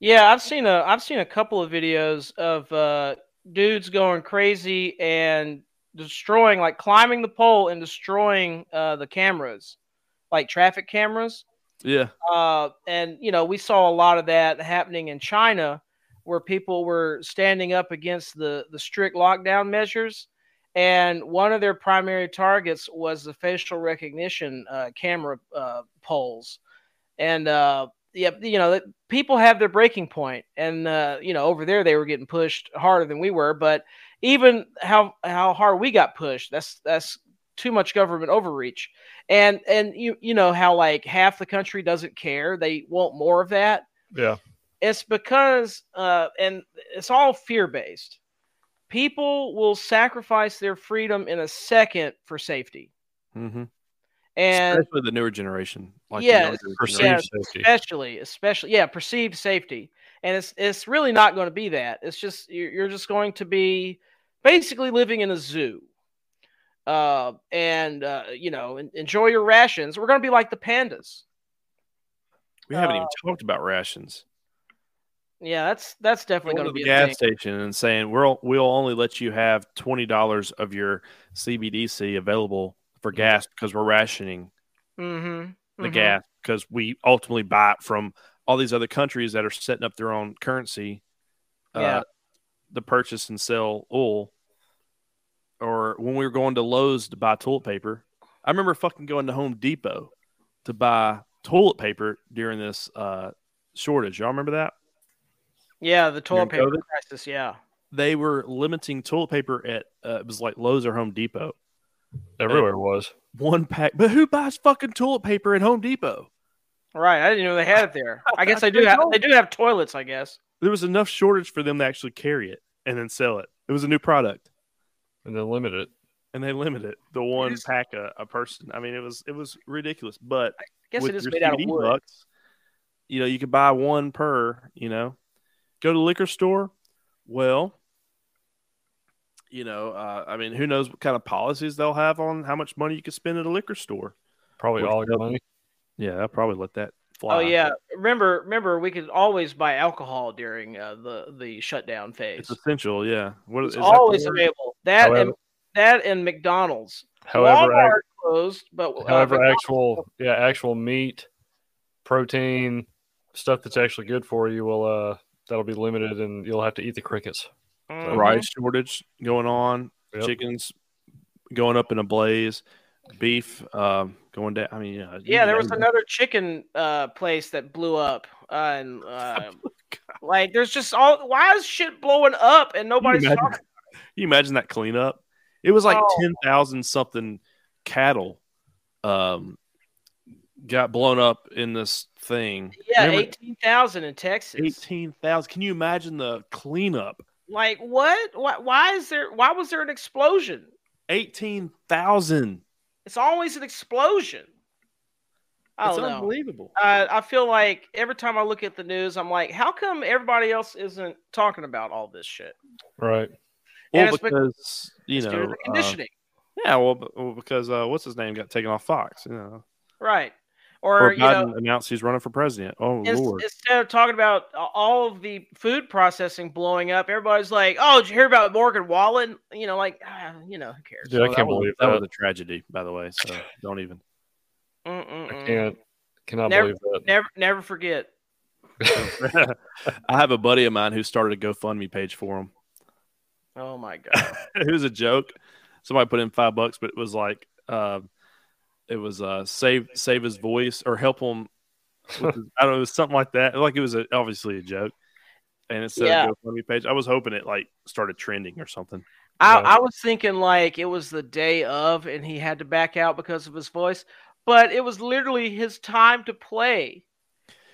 Yeah, I've seen a I've seen a couple of videos of uh, dudes going crazy and destroying, like climbing the pole and destroying uh, the cameras, like traffic cameras. Yeah, Uh, and you know, we saw a lot of that happening in China, where people were standing up against the the strict lockdown measures, and one of their primary targets was the facial recognition uh, camera uh, poles, and uh, yeah, you know, people have their breaking point, and uh, you know, over there they were getting pushed harder than we were, but even how how hard we got pushed, that's that's too much government overreach. And and you you know how like half the country doesn't care they want more of that? Yeah. it's because uh and it's all fear based people will sacrifice their freedom in a second for safety mm-hmm. and especially the newer generation. Like the Yeah, younger Perceived generation. safety. especially especially yeah perceived safety and it's it's really not going to be that it's just you're, you're just going to be basically living in a zoo uh and uh you know enjoy your rations we're going to be like the pandas We haven't Uh, even talked about rations. Yeah that's that's definitely Going to to the a gas thing. station and saying we'll we'll only let you have twenty dollars of your CBDC available for gas because we're rationing Mhm, the mhm. gas because we ultimately buy it from all these other countries that are setting up their own currency Yeah. uh, to purchase and sell oil. Or when we were going to Lowe's to buy toilet paper, I remember fucking going to Home Depot to buy toilet paper during this uh, shortage. Y'all remember that? Yeah the toilet paper COVID? crisis yeah They were limiting toilet paper at uh, it was like Lowe's or Home Depot. Everywhere was. One pack, but who buys fucking toilet paper at Home Depot? right i didn't know they had it there <laughs> i guess I they do have they do have toilets i guess There was enough shortage for them to actually carry it and then sell it. It was a new product. And then limit it. and they limit it the one is- pack a, a person. I mean, it was it was ridiculous. But i guess it is your made out of CD wood bucks, you know, you could buy one per. You know, go to the liquor store. Well, you know, uh, I mean, who knows what kind of policies they'll have on how much money you can spend at a liquor store? Probably Which all your money. Yeah, I'll probably let that fly. Oh yeah, remember remember we could always buy alcohol during uh, the the shutdown phase. it's essential. Yeah, what It's is always word? available. That and that and McDonald's. However, Walmart closed, but uh, However, McDonald's- actual yeah, actual meat, protein, stuff that's actually good for you will uh that'll be limited, and you'll have to eat the crickets. Mhm. rice shortage going on. Yep. Chickens going up in a blaze. Beef um, going down. I mean, yeah, Yeah, there was name another chicken uh, place that blew up, uh, and <laughs> uh, like there's just all why is shit blowing up and nobody's imagine- talking? <laughs> You imagine that cleanup? It was like Oh. ten thousand something cattle um got blown up in this thing. Yeah, Remember- eighteen thousand in Texas. Eighteen thousand. Can you imagine the cleanup? Like what? Why, why is there? Why was there an explosion? Eighteen thousand. It's always an explosion. I It's unbelievable. Uh, I feel like every time I look at the news, I'm like, how come everybody else isn't talking about all this shit? Right. Well, it's bec- because you It's due to know, the uh, conditioning, yeah. Well, b- well, because uh, what's his name got taken off Fox. You know, right? Or, Or you Biden know, announced he's running for president. Oh ins- lord. instead of talking about all of the food processing blowing up, everybody's like, "Oh, did you hear about Morgan Wallen?" You know, like, ah, you know, who cares? Dude, Oh, I can't was- believe that that. was a tragedy, by the way. So <sighs> don't even. I Mm-mm-mm. can't cannot Never- believe that. Never, never forget. <laughs> I have a buddy of mine who started a GoFundMe page for him. Oh my <laughs> god. it was a joke. Somebody put in five bucks, but it was like, uh, it was uh, save save his voice or help him Which is- I don't know, it was something like that. Like it was a, obviously a joke. And instead Yeah. of GoFundMe page, I was hoping it like started trending or something. I, Yeah. I was thinking like it was the day of and he had to back out because of his voice, but it was literally his time to play.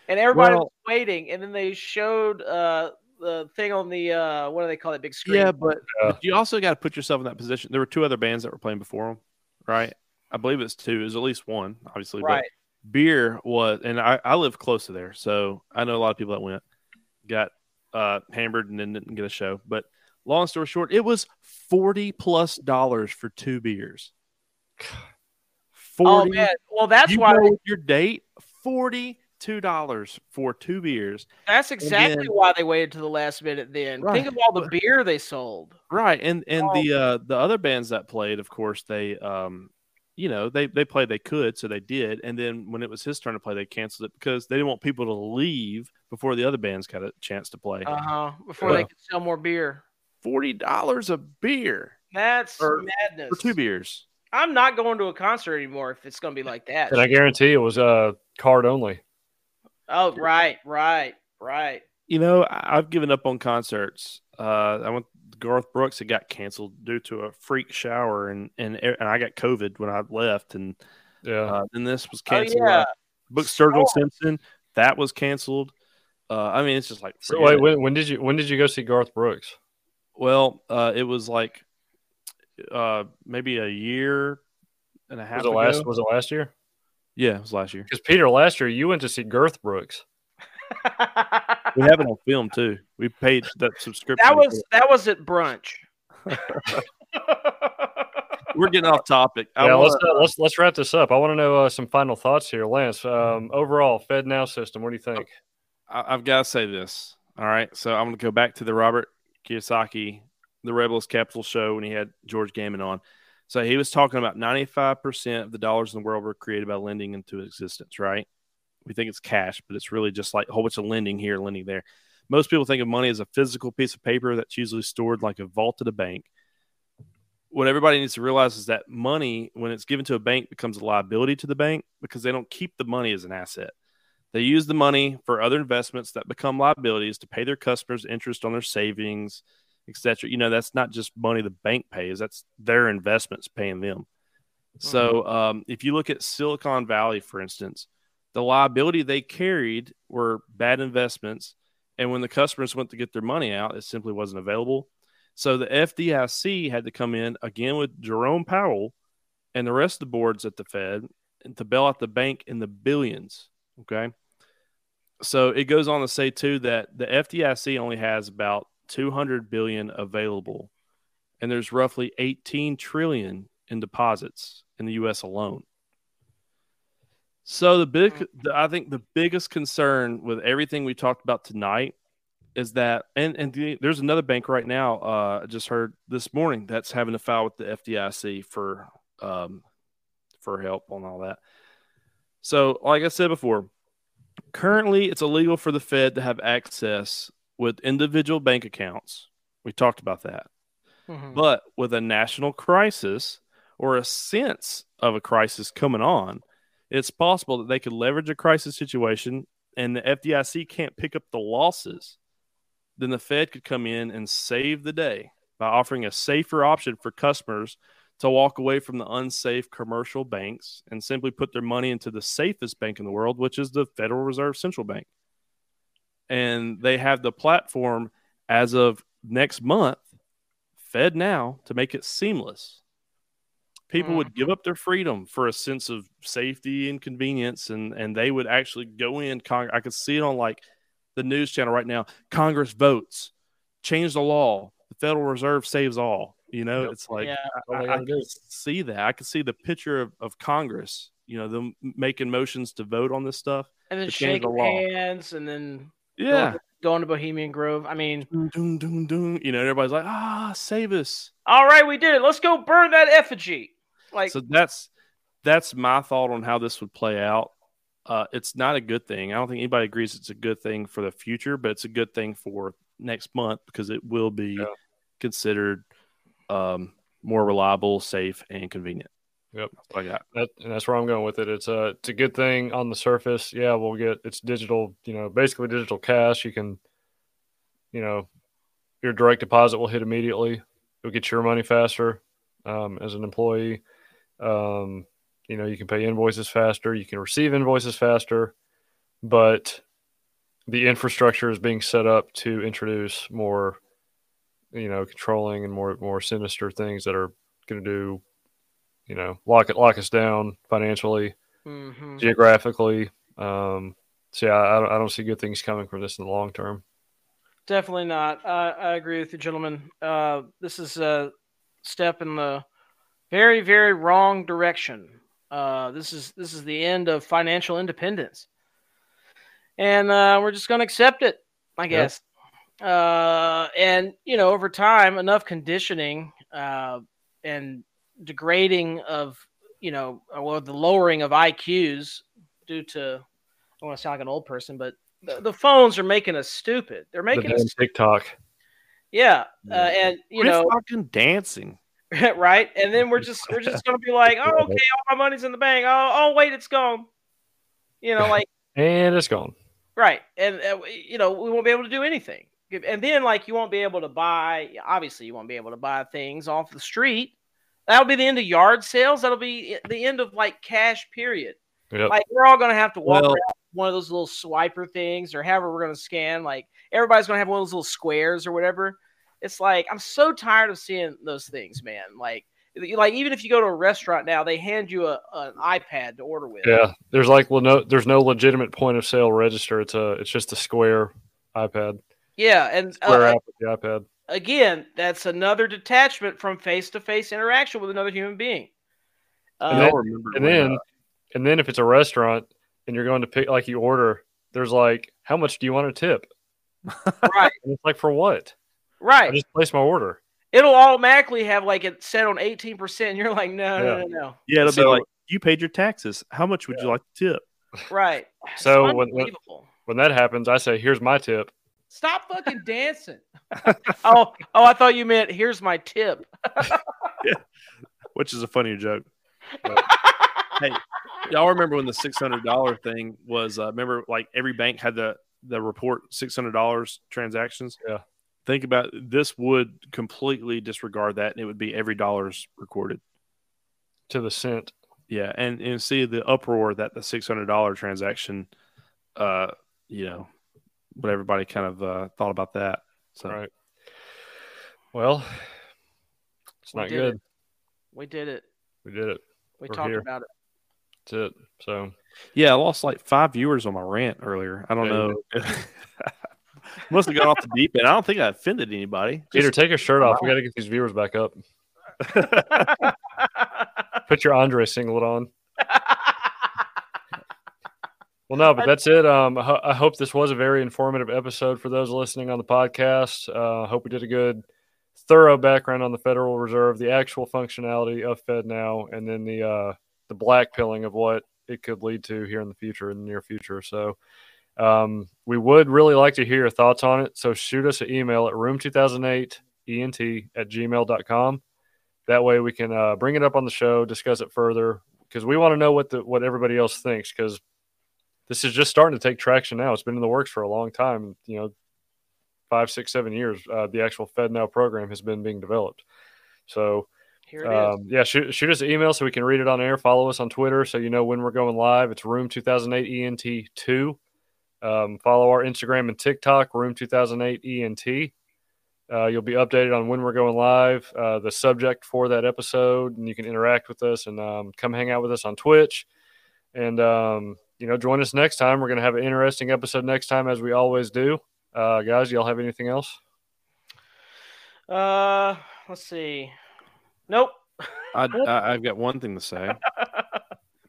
And everybody Well- was waiting, and then they showed uh, the thing on the uh, what do they call it? Big screen. Yeah, but, Yeah. but you also got to put yourself in that position. There were two other bands that were playing before him, right? I believe it's two. It was at least one, obviously. right. But beer was, and I, I live close to there, so I know a lot of people that went, got uh, hammered and then didn't get a show. But long story short, it was forty plus dollars for two beers. Oh 40 man, well that's you why your date forty two dollars for two beers. that's exactly then- why they waited to the last minute. Then Right, think of all the beer they sold. Right, and and Oh. the uh, the other bands that played, of course, they um, you know, they they played they could, so they did, and then when it was his turn to play, they canceled it because they didn't want people to leave before the other bands got a chance to play. Uh huh. Before Yeah. they could sell more beer. Forty dollars a beer That's Or- madness. for two beers. I'm not going to a concert anymore if it's going to be like that. And I guarantee it was uh, card only. Oh, right, right, right. You know, I- I've given up on concerts. Uh, I went Garth Brooks. It got canceled due to a freak shower, and and and I got COVID when I left, and Yeah. uh, then this was Oh canceled. yeah. Book Sturgill Simpson that was canceled. Uh, I mean, it's just like So wait, when, when did you when did you go see Garth Brooks? well, uh, it was like uh, maybe a year and a half Was it ago. last was it last year? Yeah, it was last year. Because Peter, last year you went to see Garth Brooks. <laughs> We have it on film too. We paid that subscription. that was that was at brunch. <laughs> We're getting off topic. I yeah, wanna- let's, uh, let's let's wrap this up. I want to know uh, some final thoughts here, Lance. Um, overall, FedNow system. What do you think? I, I've got to say this. All right. So I'm going to go back to the Robert Kiyosaki, the Rebels Capital show when he had George Gammon on. So he was talking about 95% of the dollars in the world were created by lending into existence, right? We think it's cash, but it's really just like a whole bunch of lending here, lending there. Most people think of money as a physical piece of paper that's usually stored like a vault at a bank. What everybody needs to realize is that money, when it's given to a bank, becomes a liability to the bank because they don't keep the money as an asset. They use the money for other investments that become liabilities to pay their customers interest on their savings, etc. You know, that's not just money the bank pays; that's their investments paying them. So, um, if you look at Silicon Valley, for instance, the liability they carried were bad investments, and when the customers went to get their money out, it simply wasn't available. So the FDIC had to come in again with Jerome Powell and the rest of the boards at the Fed to bail out the bank in the billions. Okay. So it goes on to say too that the FDIC only has about 200 billion available, and there's roughly 18 trillion in deposits in the U.S. alone. So the big, the, I think the biggest concern with everything we talked about tonight is that, and and the, there's another bank right now. Uh, I just heard this morning that's having to file with the FDIC for um, for help on all that. So, like I said before, currently it's illegal for the Fed to have access with individual bank accounts. We talked about that. Mhm. But with a national crisis or a sense of a crisis coming on, it's possible that they could leverage a crisis situation and the FDIC can't pick up the losses. Then the Fed could come in and save the day by offering a safer option for customers to walk away from the unsafe commercial banks and simply put their money into the safest bank in the world, which is the Federal Reserve Central Bank. And they have the platform as of next month, FedNow, to make it seamless. People would give up their freedom for a sense of safety and convenience, and, and they would actually go in. Cong- I could see it on like the news channel right now. Congress votes, change the law. The Federal Reserve saves all. You know, Yep. it's like Yeah. I, I can see that. I can see the picture of, of Congress, you know, them making motions to vote on this stuff. and then change the hands, and then Yeah. going, to Bohemian Grove. I mean, doom, doom, doom. You know, everybody's like, ah, save us. all right, we did it. Let's go burn that effigy. Like, so that's that's my thought on how this would play out. Uh, it's not a good thing. I don't think anybody agrees it's a good thing for the future, but it's a good thing for next month because it will be Yeah. considered um, more reliable, safe, and convenient. Yep. That's I got. That, and that's where I'm going with it. It's a it's a good thing on the surface. Yeah, we'll get it's digital. You know, basically digital cash. You can, you know, your direct deposit will hit immediately. You'll get your money faster um, as an employee. Um, you know, you can pay invoices faster. You can receive invoices faster, but the infrastructure is being set up to introduce more, you know, controlling and more more sinister things that are going to do you know, lock it, lock us down financially, Mhm. geographically. Um, so yeah, I, don't- I don't see good things coming from this in the long term. Definitely not. I, I agree with you, gentlemen. Uh, this is a step in the very, very wrong direction. Uh, this is this is the end of financial independence, and uh, we're just going to accept it, I Yep. guess. Uh, and you know, over time, enough conditioning uh, and degrading of you know, well, the lowering of IQs due to I want to sound like an old person, but the, the phones are making us stupid. They're making damn us, TikTok. yeah, uh, Yeah. and you Quit know, fucking dancing. <laughs> right? And then we're <laughs> just we're just gonna be like, oh, okay, all my money's in the bank. Oh, oh, wait, it's gone. You know, like <laughs> And it's gone. right, and uh, you know, we won't be able to do anything. And then, like, you won't be able to buy. Obviously, you won't be able to buy things off the street. That'll be the end of yard sales. That'll be the end of like cash. Period. Yep. Like we're all gonna have to walk Well- around one of those little swiper things, or however we're gonna scan. Like everybody's gonna have one of those little squares or whatever. It's like I'm so tired of seeing those things, man. Like, like even if you go to a restaurant now, they hand you a, an iPad to order with. yeah, there's like well, no, there's no legitimate point of sale register. It's a, it's just a square iPad, Yeah, and square uh, app with the iPad. again, that's another detachment from face-to-face interaction with another human being. And Uh, then- remember And then, uh, and then if it's a restaurant and you're going to pick, like you order, there's like, how much do you want to tip? right, And it's like for what? I right. just place my order. It'll automatically have like it set on 18%. And you're like, no, no, Yeah. no, no. yeah, it'll be like you paid your taxes. How much would you like to tip? Right. <sighs> So when- when- When that happens, I say, here's my tip. Stop fucking dancing. <laughs> <laughs> oh, oh, I thought you meant here's my tip. <laughs> yeah. Which is a funnier joke. Hey, y'all remember when the six hundred dollar thing was? Uh, remember, like every bank had the the report six hundred dollars transactions. Yeah. Think about this would completely disregard that, and it would be every dollar's recorded. To the cent. Yeah, and and see the uproar that the six hundred dollar transaction, uh, you know, what everybody kind of uh, thought about that. So Right. Well, it's We not did good. it. We did it. We did it. We We're talked here. about it. That's it. So yeah, I lost like five viewers on my rant earlier. I don't Yeah, know. <laughs> <laughs> <laughs> Must have gone off the deep end. I don't think I offended anybody. Peter, Just- take your shirt off. We got to get these viewers back up. <laughs> Put your Andre singlet on. <laughs> Well, no, but that's it. Um, I, ho- I hope this was a very informative episode for those listening on the podcast. Uh, I hope we did a good, thorough background on the Federal Reserve, the actual functionality of FedNow, and then the uh, the black pilling of what it could lead to here in the future, in the near future. So, um, we would really like to hear your thoughts on it. So, shoot us an email at room2008ent at gmail.com. That way, we can uh, bring it up on the show, discuss it further, because we want to know what the what everybody else thinks. Because this is just starting to take traction now. It's been in the works for a long time. You know, five, six, seven years. Uh, the actual FedNow program has been being developed. So, Here it is. um, yeah, shoot, shoot us an email so we can read it on air. Follow us on Twitter so you know when we're going live. It's Room 2008 ENT two. Um, follow our Instagram and TikTok, Room 2008 ENT. Uh, you'll be updated on when we're going live, uh, the subject for that episode, and you can interact with us and um, come hang out with us on Twitch. And um, you know, join us next time. We're going to have an interesting episode next time, as we always do. Uh, guys, y'all have anything else? Uh, let's see. Nope. I, <laughs> I, I've got one thing to say. <laughs>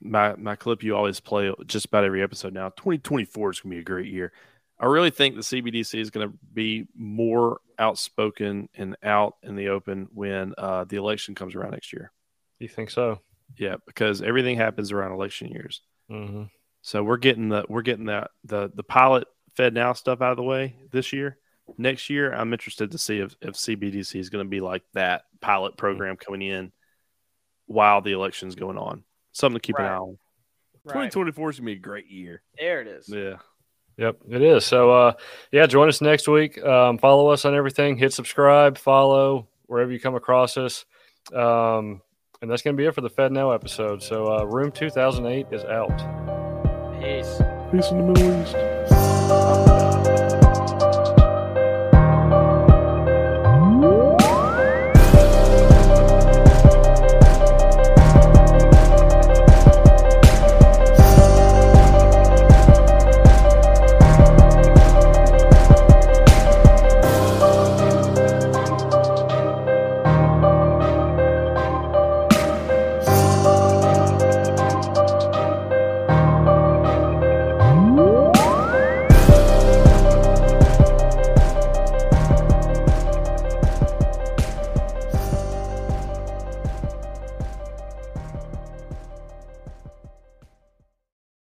my my clip you always play just about every episode now. 2024 is going to be a great year. I really think the CBDC is going to be more outspoken and out in the open when uh, the election comes around next year. You think so? Yeah, because everything happens around election years. Mm-hmm. So we're getting the we're getting that the the pilot FedNow stuff out of the way this year. Next year, I'm interested to see if, if CBDC is going to be like that pilot program coming in while the election's going on. Something to keep Right. an eye on. Right. 2024 is gonna be a great year. There it is. Yeah. Yep, it is. So, uh, yeah, join us next week. Um, follow us on everything. Hit subscribe, follow wherever you come across us. Um, and that's going to be it for the FedNow episode. So, uh, Room 2008 is out. Peace. Peace in the Middle East.